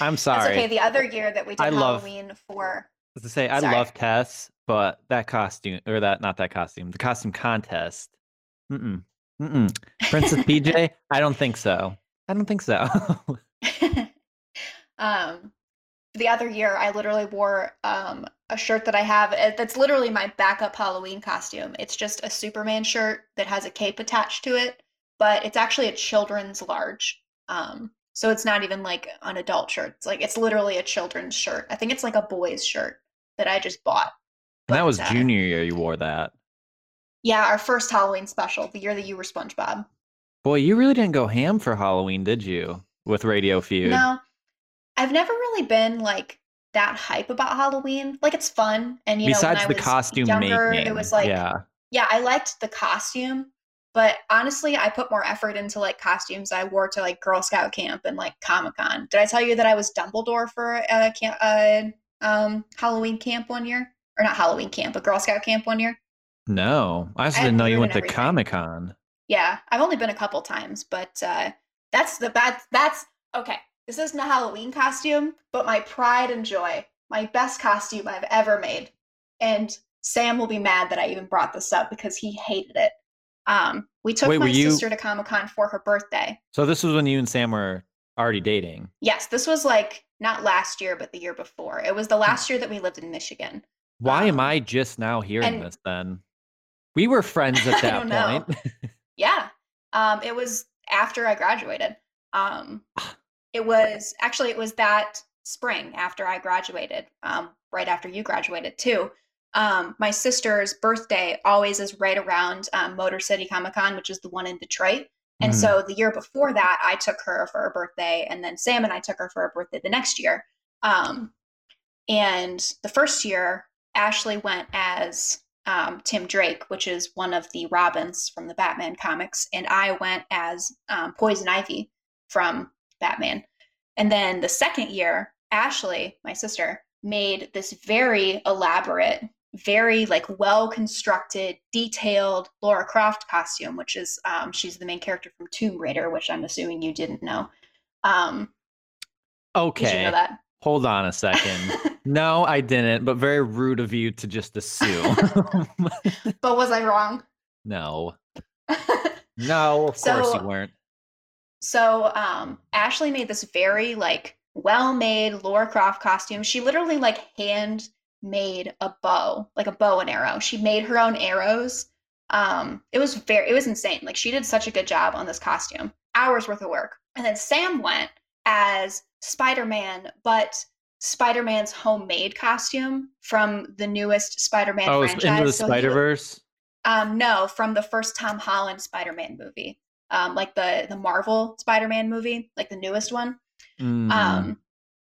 Speaker 1: I'm sorry.
Speaker 2: That's okay. The other year that we did I Halloween love, for.
Speaker 1: To say, I sorry. love Tess, but that costume or that not that costume, the costume contest. Mm-mm. Mm-mm. Princess PJ, I don't think so. I don't think so.
Speaker 2: um, the other year, I literally wore um a shirt that I have uh, that's literally my backup Halloween costume. It's just a Superman shirt that has a cape attached to it, but it's actually a children's large. Um, so it's not even like an adult shirt. It's like it's literally a children's shirt. I think it's like a boy's shirt that I just bought.
Speaker 1: But, that was uh, junior year you wore that.
Speaker 2: Yeah, our first Halloween special, the year that you were SpongeBob.
Speaker 1: Boy, you really didn't go ham for Halloween, did you? With Radio Feud.
Speaker 2: No. I've never really been like that hype about Halloween. Like it's fun, and you
Speaker 1: besides
Speaker 2: know,
Speaker 1: the costume younger, making,
Speaker 2: it was like yeah, yeah. I liked the costume, but honestly, I put more effort into like costumes I wore to like Girl Scout camp and like Comic Con. Did I tell you that I was Dumbledore for a camp, uh, um, Halloween camp one year, or not Halloween camp, but Girl Scout camp one year?
Speaker 1: No, I just I didn't know you went to Comic Con.
Speaker 2: Yeah, I've only been a couple times, but uh, that's the bad. That's okay. This isn't a Halloween costume, but my pride and joy, my best costume I've ever made. And Sam will be mad that I even brought this up because he hated it. Um, we took Wait, my you... sister to Comic Con for her birthday.
Speaker 1: So this was when you and Sam were already dating.
Speaker 2: Yes, this was like not last year, but the year before. It was the last year that we lived in Michigan.
Speaker 1: Why um, am I just now hearing this then? We were friends at that point.
Speaker 2: yeah. Um, it was after I graduated. Um, It was actually it was that spring after I graduated, um, right after you graduated too. Um, my sister's birthday always is right around um, Motor City Comic Con, which is the one in Detroit. And mm-hmm. so the year before that, I took her for her birthday, and then Sam and I took her for her birthday the next year. Um, and the first year, Ashley went as um, Tim Drake, which is one of the Robins from the Batman comics, and I went as um, Poison Ivy from Batman. And then the second year, Ashley, my sister, made this very elaborate, very like well constructed, detailed Laura Croft costume, which is um, she's the main character from Tomb Raider, which I'm assuming you didn't know. Um,
Speaker 1: okay. You know Hold on a second. no, I didn't, but very rude of you to just assume.
Speaker 2: but was I wrong?
Speaker 1: No. no, of so, course you weren't.
Speaker 2: So um, Ashley made this very like well-made Laura Croft costume. She literally like hand made a bow, like a bow and arrow. She made her own arrows. Um, it was very, it was insane. Like she did such a good job on this costume. Hours worth of work. And then Sam went as Spider-Man, but Spider-Man's homemade costume from the newest Spider-Man oh, franchise.
Speaker 1: Into the so Spider-Verse?
Speaker 2: um, no, from the first Tom Holland Spider-Man movie um, like the the Marvel Spider-Man movie, like the newest one. Mm. Um,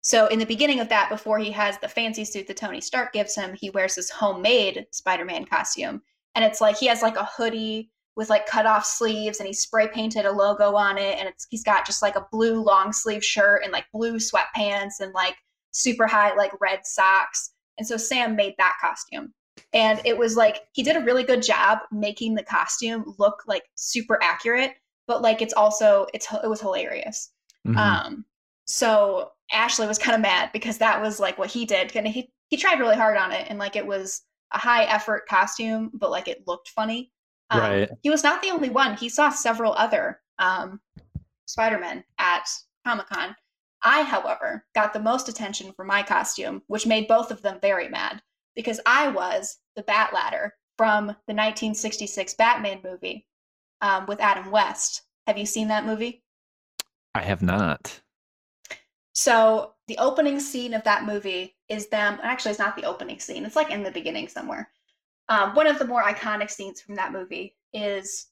Speaker 2: so in the beginning of that, before he has the fancy suit that Tony Stark gives him, he wears his homemade Spider-Man costume, and it's like he has like a hoodie with like cut off sleeves, and he spray painted a logo on it, and it's he's got just like a blue long sleeve shirt and like blue sweatpants and like super high like red socks. And so Sam made that costume. And it was like he did a really good job making the costume look like super accurate but like it's also it's it was hilarious. Mm-hmm. Um, so Ashley was kind of mad because that was like what he did, and he he tried really hard on it, and like it was a high effort costume, but like it looked funny. Um, right. He was not the only one. He saw several other um, Spider Men at Comic Con. I, however, got the most attention for my costume, which made both of them very mad because I was the Bat Ladder from the 1966 Batman movie um, with Adam West. Have you seen that movie?
Speaker 1: I have not.
Speaker 2: So the opening scene of that movie is them. Actually, it's not the opening scene. It's like in the beginning somewhere. Um, one of the more iconic scenes from that movie is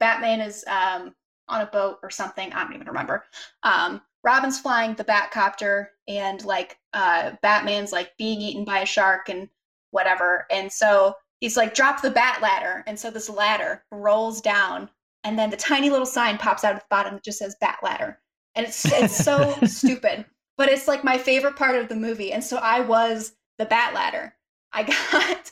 Speaker 2: Batman is um, on a boat or something. I don't even remember. Um, Robin's flying the Batcopter, and like uh, Batman's like being eaten by a shark and whatever. And so he's like, drop the bat ladder. And so this ladder rolls down, and then the tiny little sign pops out at the bottom that just says bat ladder. And it's it's so stupid. But it's like my favorite part of the movie. And so I was the bat ladder. I got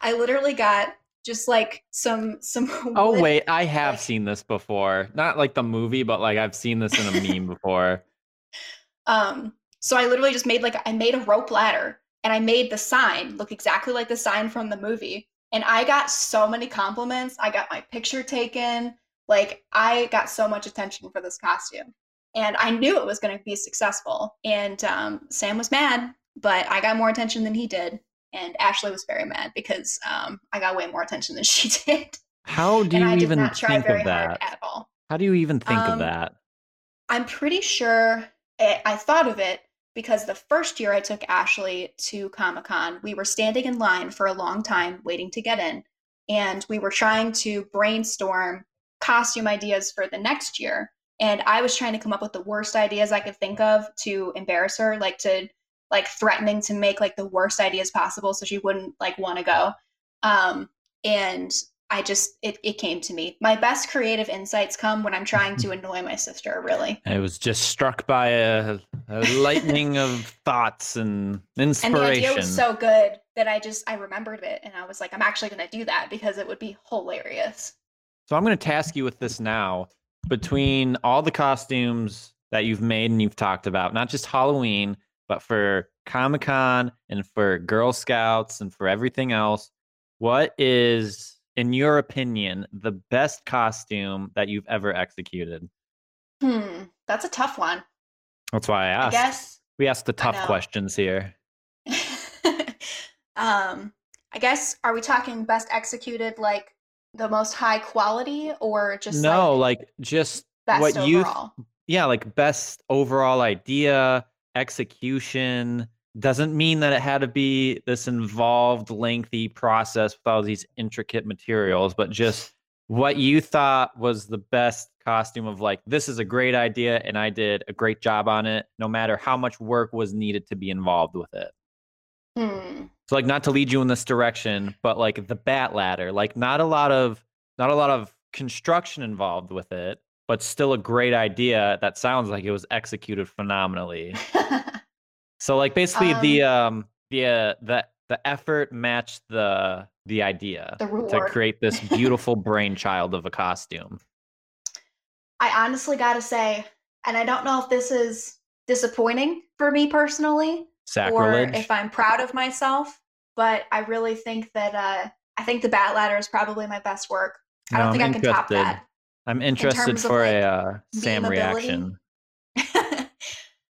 Speaker 2: I literally got just like some some
Speaker 1: Oh
Speaker 2: wood-
Speaker 1: wait, I have
Speaker 2: like-
Speaker 1: seen this before. Not like the movie, but like I've seen this in a meme before.
Speaker 2: Um, so I literally just made like I made a rope ladder and I made the sign look exactly like the sign from the movie. And I got so many compliments. I got my picture taken. Like I got so much attention for this costume. And I knew it was going to be successful. And um, Sam was mad, but I got more attention than he did. And Ashley was very mad because um, I got way more attention than she did.
Speaker 1: How do you even think of that?
Speaker 2: at all.
Speaker 1: How do you even think of
Speaker 2: Um,
Speaker 1: that?
Speaker 2: I'm pretty sure I, I thought of it because the first year I took Ashley to Comic Con, we were standing in line for a long time waiting to get in, and we were trying to brainstorm costume ideas for the next year. And I was trying to come up with the worst ideas I could think of to embarrass her, like to like threatening to make like the worst ideas possible so she wouldn't like want to go. Um, and I just it, it came to me. My best creative insights come when I'm trying to annoy my sister, really.
Speaker 1: I was just struck by a, a lightning of thoughts and
Speaker 2: And
Speaker 1: inspiration.
Speaker 2: the idea was so good that I just I remembered it and I was like, I'm actually gonna do that because it would be hilarious.
Speaker 1: So I'm going to task you with this now. Between all the costumes that you've made and you've talked about, not just Halloween, but for Comic Con and for Girl Scouts and for everything else, what is, in your opinion, the best costume that you've ever executed?
Speaker 2: Hmm, that's a tough one.
Speaker 1: That's why I asked.
Speaker 2: I guess.
Speaker 1: We asked the tough questions here.
Speaker 2: um, I guess are we talking best executed like the most high quality or just
Speaker 1: no,
Speaker 2: like,
Speaker 1: like just
Speaker 2: best
Speaker 1: what you th- yeah, like best overall idea, execution. Doesn't mean that it had to be this involved, lengthy process with all these intricate materials, but just what you thought was the best costume of like, this is a great idea and I did a great job on it, no matter how much work was needed to be involved with it.
Speaker 2: Hmm.
Speaker 1: So like not to lead you in this direction, but like the bat ladder, like not a lot of not a lot of construction involved with it, but still a great idea that sounds like it was executed phenomenally. So like basically the um the uh, the the effort matched the the idea
Speaker 2: the
Speaker 1: to create this beautiful brainchild of a costume.
Speaker 2: I honestly gotta say, and I don't know if this is disappointing for me personally,
Speaker 1: Sacrilege.
Speaker 2: or if I'm proud of myself, but I really think that uh, I think the Bat Ladder is probably my best work. I
Speaker 1: No,
Speaker 2: don't think
Speaker 1: I'm
Speaker 2: I can top that.
Speaker 1: I'm interested
Speaker 2: of,
Speaker 1: for a uh, Sam reaction.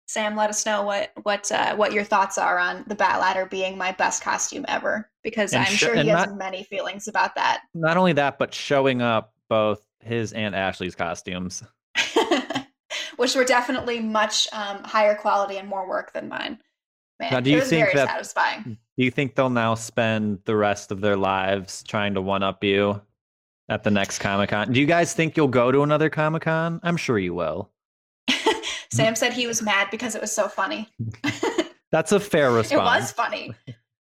Speaker 2: Sam, let us know what what uh, what your thoughts are on the Bat Ladder being my best costume ever, because
Speaker 1: And
Speaker 2: I'm
Speaker 1: sh-
Speaker 2: sure he has
Speaker 1: not-
Speaker 2: many feelings about that.
Speaker 1: Not only that, but showing up both his and Ashley's costumes.
Speaker 2: Which were definitely much um, higher quality and more work than mine. Man,
Speaker 1: Now, do you think
Speaker 2: very
Speaker 1: that-
Speaker 2: satisfying.
Speaker 1: Do you think they'll now spend the rest of their lives trying to one up you at the next Comic Con? Do you guys think you'll go to another Comic Con? I'm sure you will.
Speaker 2: Sam said he was mad because it was so funny.
Speaker 1: That's a fair response.
Speaker 2: It was funny.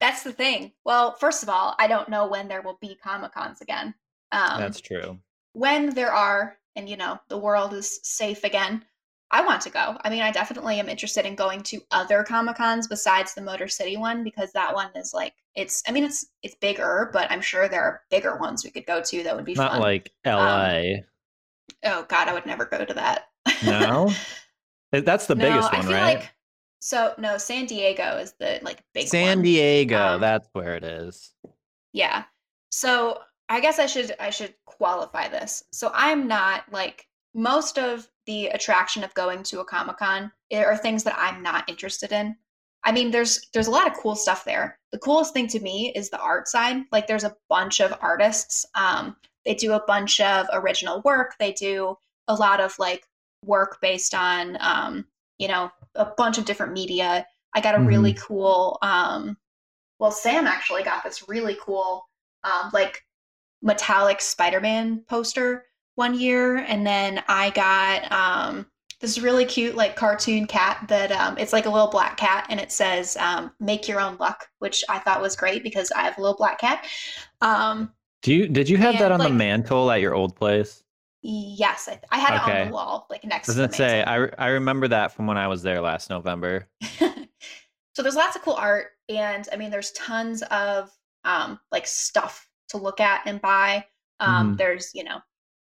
Speaker 2: That's the thing. Well, first of all, I don't know when there will be Comic Cons again. Um,
Speaker 1: That's true.
Speaker 2: when there are, and you know, the world is safe again, I want to go. I mean, I definitely am interested in going to other Comic Cons besides the Motor City one because that one is like it's. I mean, it's it's bigger, but I'm sure there are bigger ones we could go to that would be
Speaker 1: Not
Speaker 2: fun.
Speaker 1: like
Speaker 2: Um,
Speaker 1: LA.
Speaker 2: oh God, I would never go to that.
Speaker 1: no? That's the
Speaker 2: No,
Speaker 1: biggest
Speaker 2: I
Speaker 1: one,
Speaker 2: feel
Speaker 1: right?
Speaker 2: Like, so no, San Diego is the like big
Speaker 1: San
Speaker 2: one.
Speaker 1: Diego,
Speaker 2: Um,
Speaker 1: that's where it is.
Speaker 2: Yeah. So I guess I should I should qualify this. So I'm not like most of the attraction of going to a Comic Con are things that I'm not interested in. I mean, there's there's a lot of cool stuff there. The coolest thing to me is the art side. Like there's a bunch of artists. Um, they do a bunch of original work. They do a lot of like work based on um, you know, a bunch of different media. I got a really cool um well, Sam actually got this really cool, um, like metallic Spider-Man poster one year, and then I got um, this really cute like cartoon cat that um, it's like a little black cat, and it says um, "Make your own luck," which I thought was great because I have a little black cat. Um,
Speaker 1: Do you did you have that
Speaker 2: And,
Speaker 1: on the mantle at your old place?
Speaker 2: yes, I, I had it on the wall, like next.
Speaker 1: I was
Speaker 2: to the
Speaker 1: gonna say. I re- I remember that from when I was there last November.
Speaker 2: so there's lots of cool art and i mean there's tons of um like stuff to look at and buy um
Speaker 1: Mhm.
Speaker 2: there's you know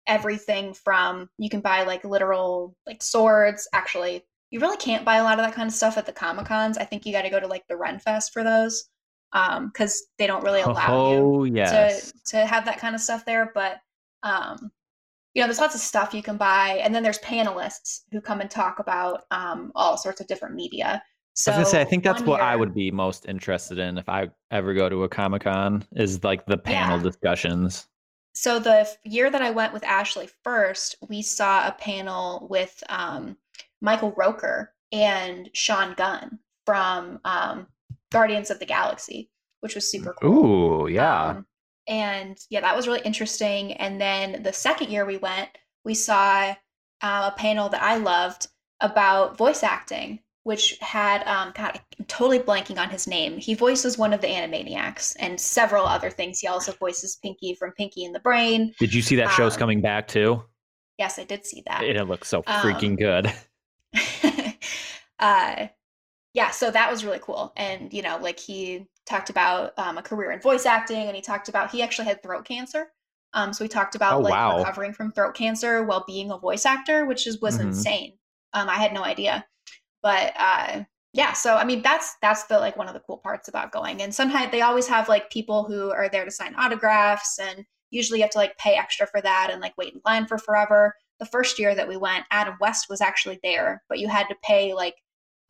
Speaker 2: everything from you can buy like literal like swords actually you really can't buy a lot of that kind of stuff at the comic cons i think you got to go to like the Ren Fest for those um because they don't really allow you
Speaker 1: Oh yes.
Speaker 2: to to have that kind of stuff there but um you know there's lots of stuff you can buy and then there's panelists who come and talk about um all sorts of different media so
Speaker 1: I was gonna say I think that's what I would be most interested in if I ever go to a Comic Con is like the panel
Speaker 2: Yeah.
Speaker 1: discussions.
Speaker 2: So the year that i went with ashley first we saw a panel with um michael rooker and sean gunn from um guardians of the galaxy which was super cool
Speaker 1: Ooh, yeah.
Speaker 2: Um, and yeah, that was really interesting. And then the second year we went, we saw uh, a panel that I loved about voice acting, which had um, God, I'm totally blanking on his name. He voices one of the Animaniacs and several other things. He also voices Pinky from Pinky and the Brain.
Speaker 1: Did you see that show's
Speaker 2: um,
Speaker 1: coming back too?
Speaker 2: Yes, I did see that.
Speaker 1: And it looks so
Speaker 2: um,
Speaker 1: freaking good.
Speaker 2: uh yeah so that was really cool and you know like he talked about um, a career in voice acting and he talked about he actually had throat cancer um so we talked about
Speaker 1: Oh,
Speaker 2: like
Speaker 1: wow.
Speaker 2: recovering from throat cancer while being a voice actor which is was
Speaker 1: Mhm.
Speaker 2: insane um i had no idea but uh yeah so i mean that's that's the like one of the cool parts about going. And sometimes they always have like people who are there to sign autographs and usually you have to like pay extra for that and like wait in line for forever. The first year that we went adam west was actually there but you had to pay like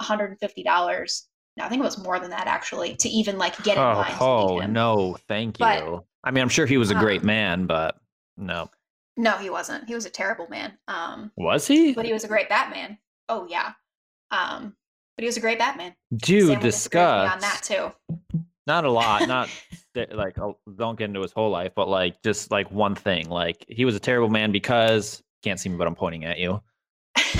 Speaker 2: $150 no i think it was more than that actually to even like get in
Speaker 1: Oh,
Speaker 2: line
Speaker 1: oh no, thank
Speaker 2: But,
Speaker 1: you. I mean, I'm sure he was a great
Speaker 2: um,
Speaker 1: man, but no.
Speaker 2: no he wasn't. He was a terrible man um
Speaker 1: Was he?
Speaker 2: but he was a great batman. Oh yeah um but he was a great batman
Speaker 1: Dude,
Speaker 2: Sam will disagree with me
Speaker 1: discuss.
Speaker 2: on that too
Speaker 1: Not a lot. Not like don't get into his whole life, but like just like one thing. Like he was a terrible man because can't see me, but I'm pointing at you.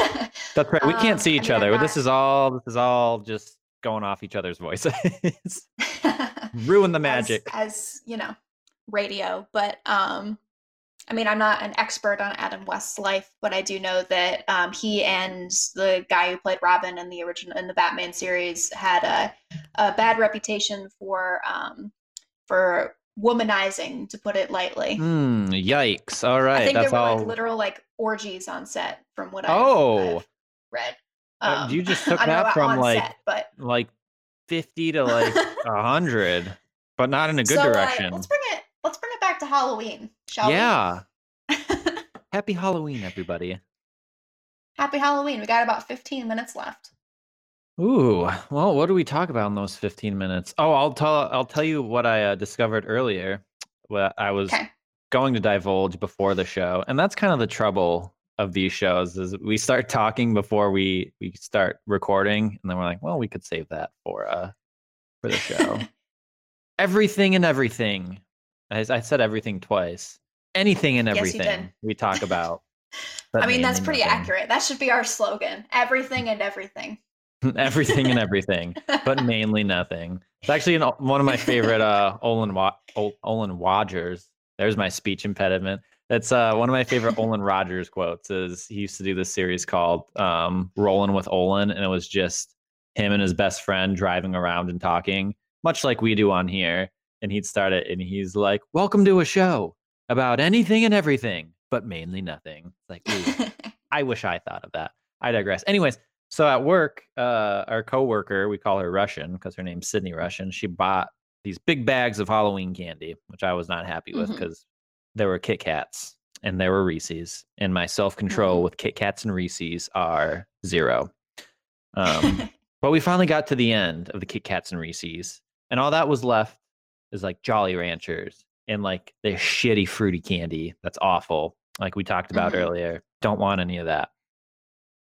Speaker 1: That's right. We
Speaker 2: Um,
Speaker 1: can't see
Speaker 2: I
Speaker 1: each
Speaker 2: mean, I'm
Speaker 1: other. This is all. This is all just going off each other's voices. Ruin the magic.
Speaker 2: as, as you know radio but um i mean i'm not an expert on adam west's life but i do know that um, he and the guy who played robin in the original in the batman series had a, a bad reputation for um for womanizing to put it lightly
Speaker 1: Hmm. Yikes. All right.
Speaker 2: i think
Speaker 1: That's
Speaker 2: there were
Speaker 1: all.
Speaker 2: like literal like orgies on set from what
Speaker 1: Oh.
Speaker 2: I've, read
Speaker 1: Uh, you just took
Speaker 2: I
Speaker 1: that from, like,
Speaker 2: set, but
Speaker 1: like fifty to like a hundred, but not in a good
Speaker 2: So, uh,
Speaker 1: direction.
Speaker 2: let's bring it. Let's bring it back to Halloween, shall
Speaker 1: yeah.
Speaker 2: we?
Speaker 1: Happy Halloween, everybody.
Speaker 2: Happy Halloween. We got about 15 minutes left.
Speaker 1: Ooh, well, what do we talk about in those 15 minutes? Oh, I'll tell I'll tell you what I uh, discovered earlier. What I was
Speaker 2: Okay.
Speaker 1: going to divulge before the show, and that's kind of the trouble of these shows is we start talking before we we start recording, and then we're like, well, we could save that for uh for the show. everything and everything. I, I said everything twice. Anything and everything
Speaker 2: did.
Speaker 1: we talk about.
Speaker 2: I mean, that's pretty
Speaker 1: nothing.
Speaker 2: accurate. That should be our slogan. Everything and everything.
Speaker 1: everything and everything. but mainly nothing. It's actually an, one of my favorite uh Olan Wa- Olan Rogers. There's my speech impediment. That's uh one of my favorite Olan Rogers quotes. Is he used to do this series called um Rolling with Olan, and it was just him and his best friend driving around and talking, much like we do on here. And he'd start it, and he's like, "Welcome to a show about anything and everything, but mainly nothing." Like, I wish I thought of that. I digress. Anyways, so at work, uh, our coworker, we call her Russian because her name's Sydney Russian. She bought these big bags of Halloween candy, which I was not happy with because there were Kit Kats and there were Reese's, and my self control
Speaker 2: Mhm.
Speaker 1: with Kit Kats and Reese's are zero. Um, but we finally got to the end of the Kit Kats and Reese's, and all that was left is like Jolly Ranchers and like the shitty fruity candy that's awful, like we talked about
Speaker 2: Mhm.
Speaker 1: earlier. Don't want any of that.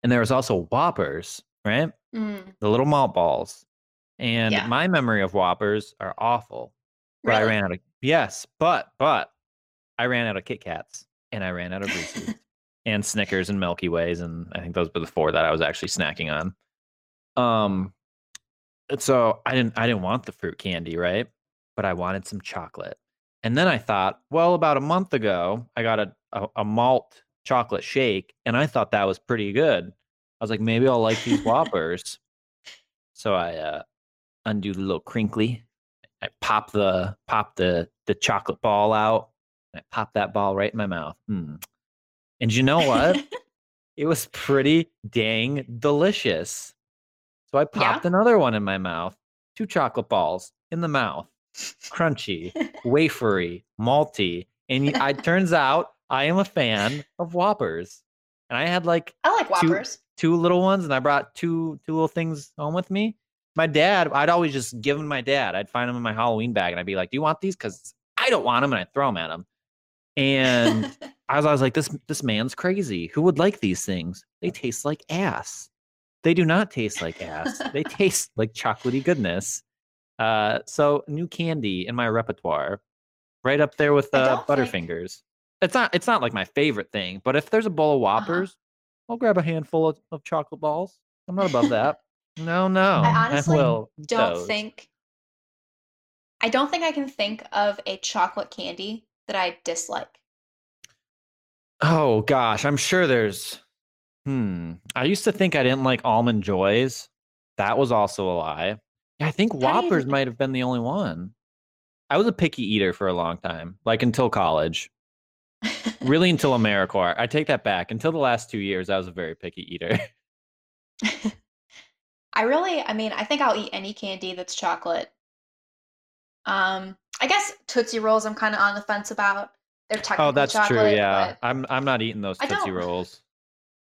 Speaker 1: And there was also Whoppers, right?
Speaker 2: Mm,
Speaker 1: The little malt balls. And
Speaker 2: Yeah.
Speaker 1: my memory of Whoppers are awful. But I ran out of yes, but but I ran out of Kit Kats and I ran out of Reese's and Snickers and Milky Ways, and I think those were the four that I was actually snacking on. Um, so I didn't I didn't want the fruit candy, right? But I wanted some chocolate. And then I thought, well, about a month ago, I got a, a, a malt chocolate shake, and I thought that was pretty good. I was like, maybe I'll like these Whoppers. so I uh, undo the little crinkly. I pop the pop the the chocolate ball out. And I pop that ball right in my mouth. Mm. And you know what? it was pretty dang delicious. So I
Speaker 2: Yeah?
Speaker 1: popped another one in my mouth. Two chocolate balls in the mouth. Crunchy, wafery, malty. And it turns out I am a fan of Whoppers. And I had like
Speaker 2: I like
Speaker 1: Two-
Speaker 2: Whoppers.
Speaker 1: two little ones and I brought two two little things home with me. My dad, I'd always just give them my dad. I'd find them in my Halloween bag and I'd be like, "Do you want these?" Because I don't want them, and I'd throw them at him. And I was always like, "This this man's crazy. Who would like these things? They taste like ass. They do not taste like ass. they taste like chocolatey goodness." Uh, so new candy in my repertoire, right up there with
Speaker 2: I
Speaker 1: uh,
Speaker 2: don't think-
Speaker 1: Butterfingers. It's not it's not like my favorite thing, but if there's a bowl of
Speaker 2: Uh-huh.
Speaker 1: Whoppers, I'll grab a handful of, of chocolate balls. I'm not above that. No, no.
Speaker 2: I honestly
Speaker 1: will
Speaker 2: don't
Speaker 1: those.
Speaker 2: think I don't think I can think of a chocolate candy that I dislike.
Speaker 1: Oh gosh, I'm sure there's. Hmm. I used to think I didn't like almond joys. That was also a lie. Yeah, I think Whoppers might have been the only one. I was a picky eater for a long time, like until college. Really, until AmeriCorps. I take that back. Until the last two years, I was a very picky eater.
Speaker 2: I really, I mean, I think I'll eat any candy that's chocolate. Um, I guess Tootsie Rolls I'm kind of on the fence about. They're technically
Speaker 1: oh, that's
Speaker 2: chocolate,
Speaker 1: true. Yeah, I'm. I'm not eating those Tootsie Rolls.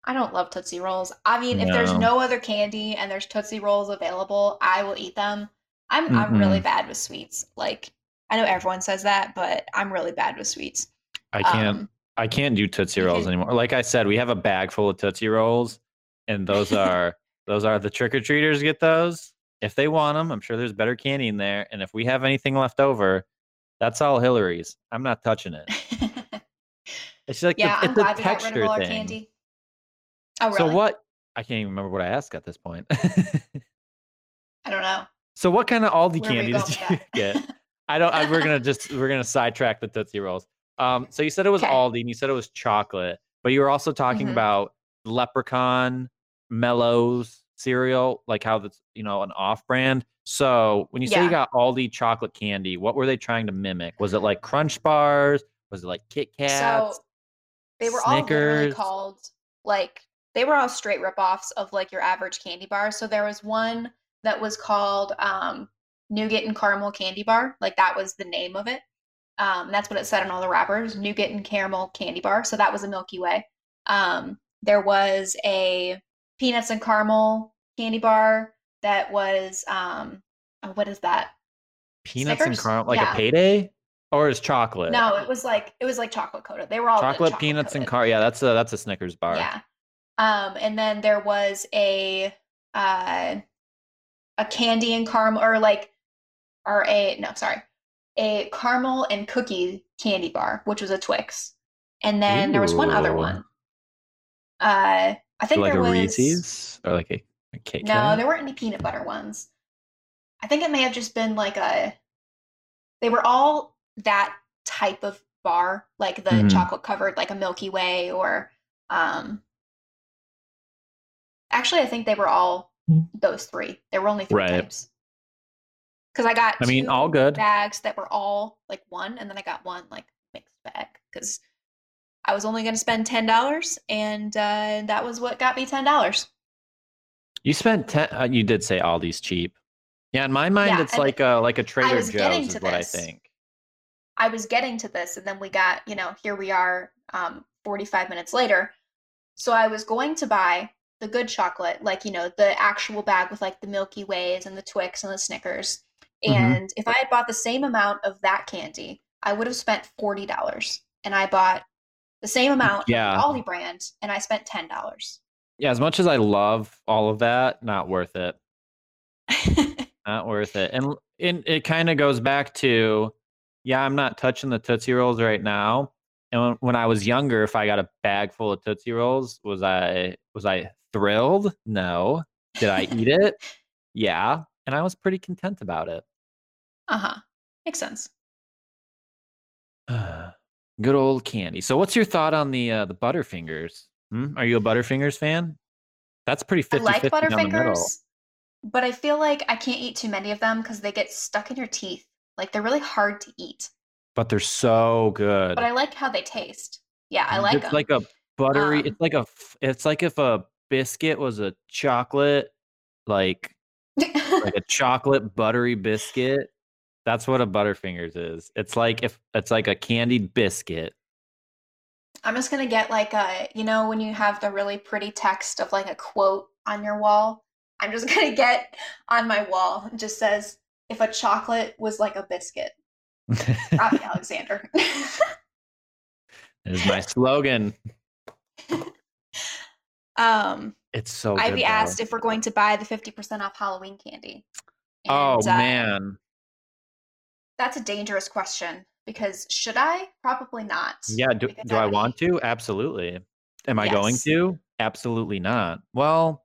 Speaker 2: I don't love Tootsie Rolls. I mean, if there's
Speaker 1: No.
Speaker 2: no other candy and there's Tootsie Rolls available, I will eat them. I'm I'm really bad with sweets. Like I know everyone says that, but I'm really bad with sweets.
Speaker 1: I can't.
Speaker 2: Um,
Speaker 1: I can't do Tootsie Rolls anymore. Like I said, we have a bag full of Tootsie Rolls, and those are those are the trick or treaters get those if they want them. I'm sure there's better candy in there, and if we have anything left over, that's all Hillary's. I'm not touching it. It's like
Speaker 2: yeah,
Speaker 1: the,
Speaker 2: I'm glad we got rid
Speaker 1: texture
Speaker 2: of all our
Speaker 1: thing.
Speaker 2: candy. Oh really?
Speaker 1: So what? I can't even remember what I asked at this point.
Speaker 2: I don't know.
Speaker 1: so what kind of Aldi
Speaker 2: Where
Speaker 1: candy did you get? I don't. I, we're gonna just we're gonna sidetrack the Tootsie Rolls. Um, so you said it was
Speaker 2: Okay.
Speaker 1: Aldi, and you said it was chocolate, but you were also talking
Speaker 2: Mhm.
Speaker 1: about Leprechaun Mellows cereal, like how that's you know an off-brand. So when you say you got Aldi chocolate candy, what were they trying to mimic? Was it like Crunch bars? Was it like Kit Kats?
Speaker 2: So they were all literally called like they were all straight ripoffs of like your average candy bar. So there was one that was called um, nougat and caramel candy bar. Like that was the name of it. Um, that's what it said on all the wrappers, nougat and caramel candy bar. So that was a Milky Way. Um, there was a peanuts and caramel candy bar that was um, oh, what is that?
Speaker 1: Peanuts and caramel, like
Speaker 2: Yeah.
Speaker 1: a payday, or is chocolate?
Speaker 2: No, it was like it was like chocolate coated. They were all
Speaker 1: chocolate, peanuts and
Speaker 2: coated.
Speaker 1: car. Yeah, that's a that's a Snickers bar.
Speaker 2: Yeah. Um, and then there was a uh a candy and caramel or like or a no, sorry. A caramel and cookie candy bar, which was a Twix. And then there was one other one. Uh I think
Speaker 1: like
Speaker 2: there
Speaker 1: a
Speaker 2: was
Speaker 1: Reese's or like a, a Kit
Speaker 2: No, there weren't any peanut butter ones. I think it may have just been like a they were all that type of bar, like the
Speaker 1: Mhm.
Speaker 2: chocolate covered like a Milky Way or um Actually, I think they were all
Speaker 1: Mm.
Speaker 2: those three. There were only three
Speaker 1: Right.
Speaker 2: types. Cuz I got
Speaker 1: I mean,
Speaker 2: two
Speaker 1: all good.
Speaker 2: bags that were all like one and then I got one like mixed bag cuz I was only going to spend $10 and uh that was what got me $10.
Speaker 1: You spent ten. Uh, you did say Aldi's cheap. Yeah, in my mind,
Speaker 2: Yeah,
Speaker 1: it's like a like a Trader Joe's is
Speaker 2: to
Speaker 1: what
Speaker 2: this.
Speaker 1: I think.
Speaker 2: I was getting to this, and then we got, you know, here we are um, 45 minutes later. So I was going to buy the good chocolate, like, you know, the actual bag with like the Milky Ways and the Twix and the Snickers.
Speaker 1: Mhm.
Speaker 2: And if I had bought the same amount of that candy, I would have spent $40. And I bought the same amount
Speaker 1: Yeah.
Speaker 2: of the Aldi brand, and I spent $10.
Speaker 1: Yeah, as much as I love all of that, not worth it. not worth it. And and it kind of goes back to, yeah, I'm not touching the Tootsie Rolls right now. And when, when I was younger, if I got a bag full of Tootsie Rolls, was I was I thrilled? No. Did I eat it? Yeah. And I was pretty content about it.
Speaker 2: Uh huh. Makes sense.
Speaker 1: Good old candy. So, what's your thought on the uh, the Butterfingers? Hmm? Are you a Butterfingers fan? That's pretty 50
Speaker 2: I like
Speaker 1: 50 down the middle.
Speaker 2: Butterfingers, but I feel like I can't eat too many of them because they get stuck in your teeth. Like they're really hard to eat.
Speaker 1: But they're so good.
Speaker 2: But I like how they taste. Yeah, I like them.
Speaker 1: it's
Speaker 2: them.
Speaker 1: like a buttery.
Speaker 2: Um,
Speaker 1: it's like a. It's like if a biscuit was a chocolate, like like a chocolate buttery biscuit. That's what a Butterfingers is. It's like if it's like a candied biscuit.
Speaker 2: I'm just gonna get like a, you know, when you have the really pretty text of like a quote on your wall. I'm just gonna get on my wall. It just says, "If a chocolate was like a biscuit." Robbie Alexander.
Speaker 1: That is my slogan.
Speaker 2: Um,
Speaker 1: It's so.
Speaker 2: Ivy
Speaker 1: good, though.
Speaker 2: asked if we're going to buy the 50% off Halloween candy.
Speaker 1: Oh
Speaker 2: And, uh,
Speaker 1: man.
Speaker 2: That's a dangerous question because should I? Probably not.
Speaker 1: Yeah. Do, do I want to? Absolutely. Am I going to? Absolutely not. Well.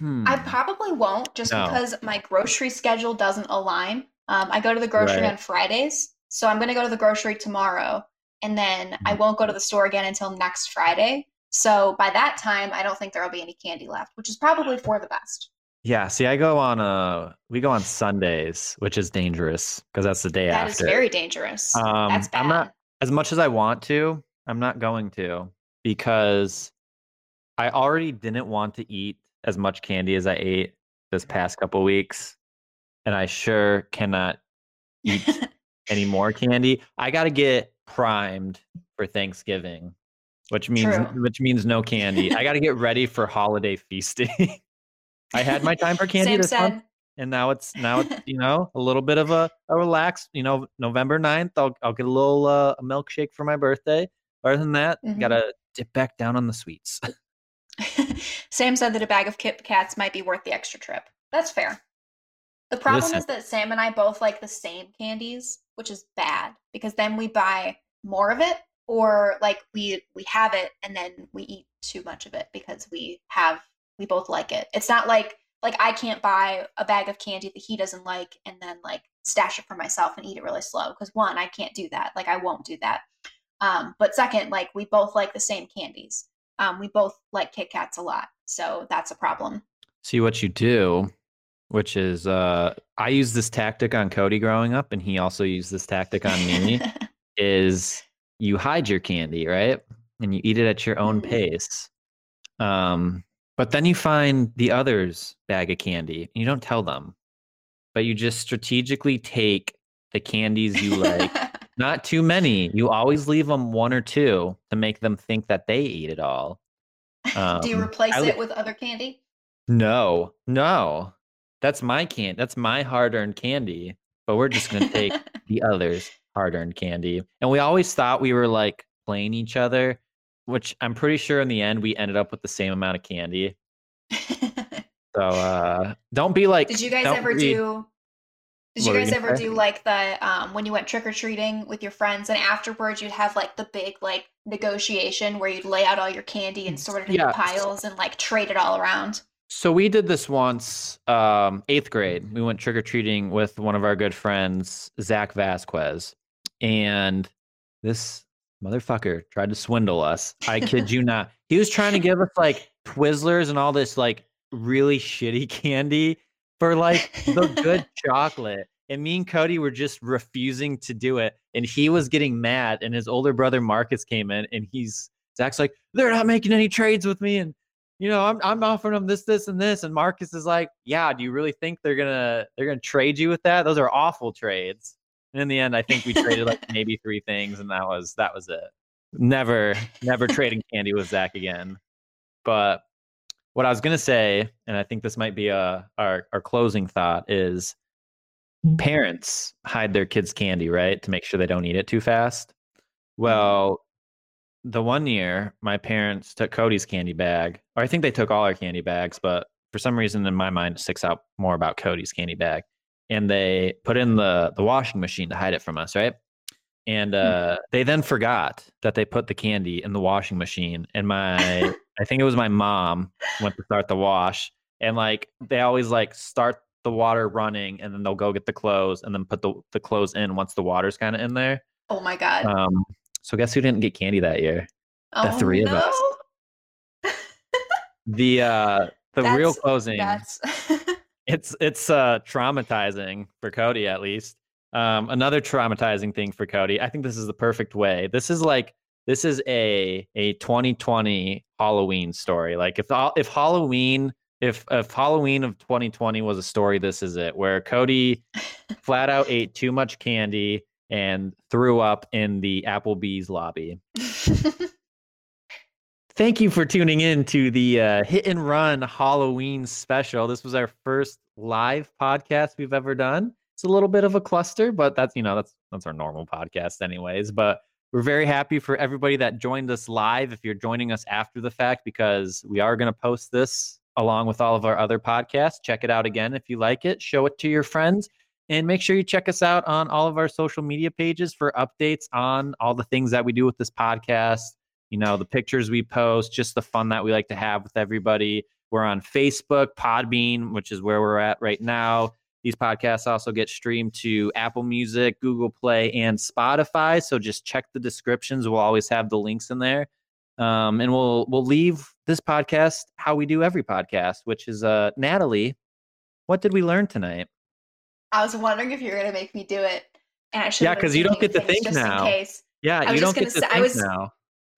Speaker 1: Hmm.
Speaker 2: I probably won't just
Speaker 1: No.
Speaker 2: because my grocery schedule doesn't align. Um, I go to the grocery
Speaker 1: Right.
Speaker 2: on Fridays, so I'm going to go to the grocery tomorrow, and then I
Speaker 1: Mhm.
Speaker 2: won't go to the store again until next Friday. So by that time, I don't think there will be any candy left, which is probably for the best.
Speaker 1: Yeah, see, I go on uh we go on Sundays, which is dangerous because that's the day
Speaker 2: That
Speaker 1: after.
Speaker 2: That is very dangerous.
Speaker 1: Um,
Speaker 2: That's bad.
Speaker 1: I'm not as much as I want to, I'm not going to because I already didn't want to eat as much candy as I ate this past couple weeks, and I sure cannot eat any more candy. I got to get primed for Thanksgiving, which means
Speaker 2: True.
Speaker 1: which means no candy. I got to get ready for holiday feasting. I had my time for candy
Speaker 2: Sam
Speaker 1: this month and now it's now it's you know a little bit of a, a relax you know november 9th i'll, I'll get a little uh, a milkshake for my birthday other than that
Speaker 2: Mhm.
Speaker 1: gotta dip back down on the sweets
Speaker 2: Sam said that a bag of Kit Kats might be worth the extra trip. That's fair. The problem
Speaker 1: Listen.
Speaker 2: is that Sam and I both like the same candies, which is bad because then we buy more of it or like we we have it and then we eat too much of it because we have we both like it. It's not like like I can't buy a bag of candy that he doesn't like and then like stash it for myself and eat it really slow because one, I can't do that. Like I won't do that. Um, but second, like we both like the same candies. Um, we both like Kit Kats a lot, so that's a problem.
Speaker 1: see what you do which is uh i used this tactic on cody growing up and he also used this tactic on me is you hide your candy, right? And you eat it at your own
Speaker 2: Mhm.
Speaker 1: pace. Um, but then you find the other's bag of candy and you don't tell them, but you just strategically take the candies you like. Not too many. You always leave them one or two to make them think that they eat it all.
Speaker 2: do you
Speaker 1: Um,
Speaker 2: replace
Speaker 1: I
Speaker 2: it with other candy?
Speaker 1: No, no. That's my can. That's my hard-earned candy. But we're just gonna take the other's hard-earned candy. And we always thought we were like playing each other, which I'm pretty sure in the end we ended up with the same amount of candy. So uh don't be like
Speaker 2: Did you guys ever
Speaker 1: be-
Speaker 2: do? Did
Speaker 1: What
Speaker 2: you guys ever
Speaker 1: say?
Speaker 2: do like the um when you went trick or treating with your friends and afterwards you'd have like the big like negotiation where you'd lay out all your candy and sort it into
Speaker 1: Yeah.
Speaker 2: piles and like trade it all around?
Speaker 1: So we did this once, um, eighth grade. We went trick or treating with one of our good friends, Zach Vasquez, and this motherfucker tried to swindle us. I kid you not. He was trying to give us like Twizzlers and all this like really shitty candy for like the good chocolate. And me and Cody were just refusing to do it. And he was getting mad. And his older brother Marcus came in and he's Zach's like, they're not making any trades with me. And you know, I'm I'm offering them this, this, and this. And Marcus is like, Yeah, do you really think they're gonna they're gonna trade you with that? Those are awful trades. And in the end, I think we traded like maybe three things, and that was that was it. Never, never trading candy with Zach again. But what I was gonna say, and I think this might be a our our closing thought is mm-hmm. parents hide their kids' candy, right? To make sure they don't eat it too fast. Mm-hmm. Well, the one year my parents took Cody's candy bag, or I think they took all our candy bags, but for some reason in my mind it sticks out more about Cody's candy bag. And they put in the the washing machine to hide it from us, right? And uh, they then forgot that they put the candy in the washing machine. And my, I think it was my mom went to start the wash, and like they always like start the water running, and then they'll go get the clothes, and then put the the clothes in once the water's kind of in there.
Speaker 2: Oh my god!
Speaker 1: Um, so guess who didn't get candy that year?
Speaker 2: oh,
Speaker 1: the three of us. The uh, the real closing.
Speaker 2: That's
Speaker 1: it's it's uh traumatizing for Cody at least. Um, another traumatizing thing for Cody. I think this is the perfect way. This is like this is a a 2020 Halloween story. Like if if Halloween if if Halloween of 2020 was a story, this is it. Where Cody flat out ate too much candy and threw up in the Applebee's lobby. Thank you for tuning in to the uh, Hit and Run Halloween special. This was our first live podcast we've ever done. It's a little bit of a cluster, but that's you know that's that's our normal podcast, anyways. But we're very happy for everybody that joined us live. If you're joining us after the fact, because we are going to post this along with all of our other podcasts. Check it out again if you like it. Show it to your friends. And make sure you check us out on all of our social media pages for updates on all the things that we do with this podcast you know, the pictures we post, just the fun that we like to have with everybody. We're on Facebook, Podbean, which is where we're at right now. These podcasts also get streamed to Apple Music, Google Play, and Spotify. So just check the descriptions. We'll always have the links in there. Um, and we'll we'll leave this podcast how we do every podcast, which is uh Natalie, what did we learn tonight?
Speaker 2: I was wondering if you were gonna make me do it, and I should.
Speaker 1: Yeah, 'cause you don't get to think now.
Speaker 2: Case.
Speaker 1: Yeah,
Speaker 2: I
Speaker 1: you
Speaker 2: was
Speaker 1: don't
Speaker 2: just
Speaker 1: get to
Speaker 2: say- I
Speaker 1: think
Speaker 2: was-
Speaker 1: now.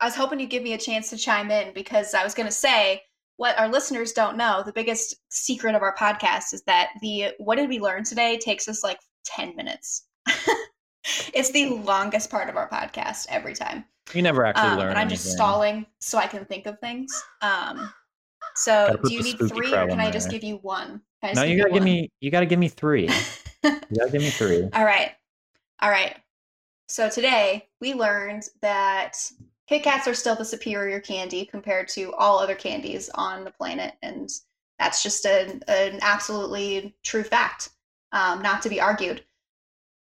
Speaker 2: I was hoping you'd give me a chance to chime in because I was going to say what our listeners don't know. The biggest secret of our podcast is that the "What did we learn today?" takes us like ten minutes. it's the longest part of our podcast every time,
Speaker 1: You never actually
Speaker 2: um,
Speaker 1: learn.
Speaker 2: and I'm just
Speaker 1: anything.
Speaker 2: stalling so I can think of things. Um, so, do you need three, or can I just
Speaker 1: there.
Speaker 2: give you one? Can I just
Speaker 1: No, you gotta give
Speaker 2: one?
Speaker 1: me you gotta give me three. You gotta give me three.
Speaker 2: All right. All right. So today we learned that Kit Kats are still the superior candy compared to all other candies on the planet. And that's just an, an absolutely true fact, um, not to be argued.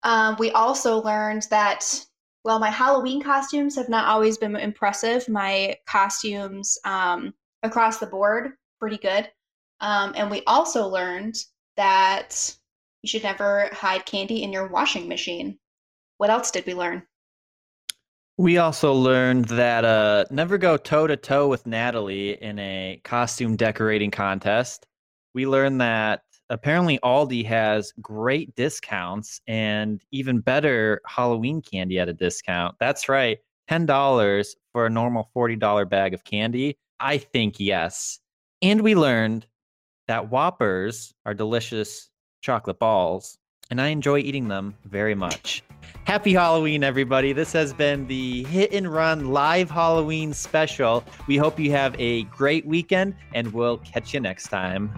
Speaker 2: Um, we also learned that, well, my Halloween costumes have not always been impressive. My costumes um, across the board, pretty good. Um, and we also learned that you should never hide candy in your washing machine. What else did we learn?
Speaker 1: We also learned that uh, never go toe to toe with Natalie in a costume decorating contest. We learned that apparently Aldi has great discounts and even better Halloween candy at a discount. That's right, $10 for a normal $40 bag of candy. I think yes. And we learned that Whoppers are delicious chocolate balls, and I enjoy eating them very much. Happy Halloween, everybody. This has been the Hit and Run live Halloween special. We hope you have a great weekend, and we'll catch you next time.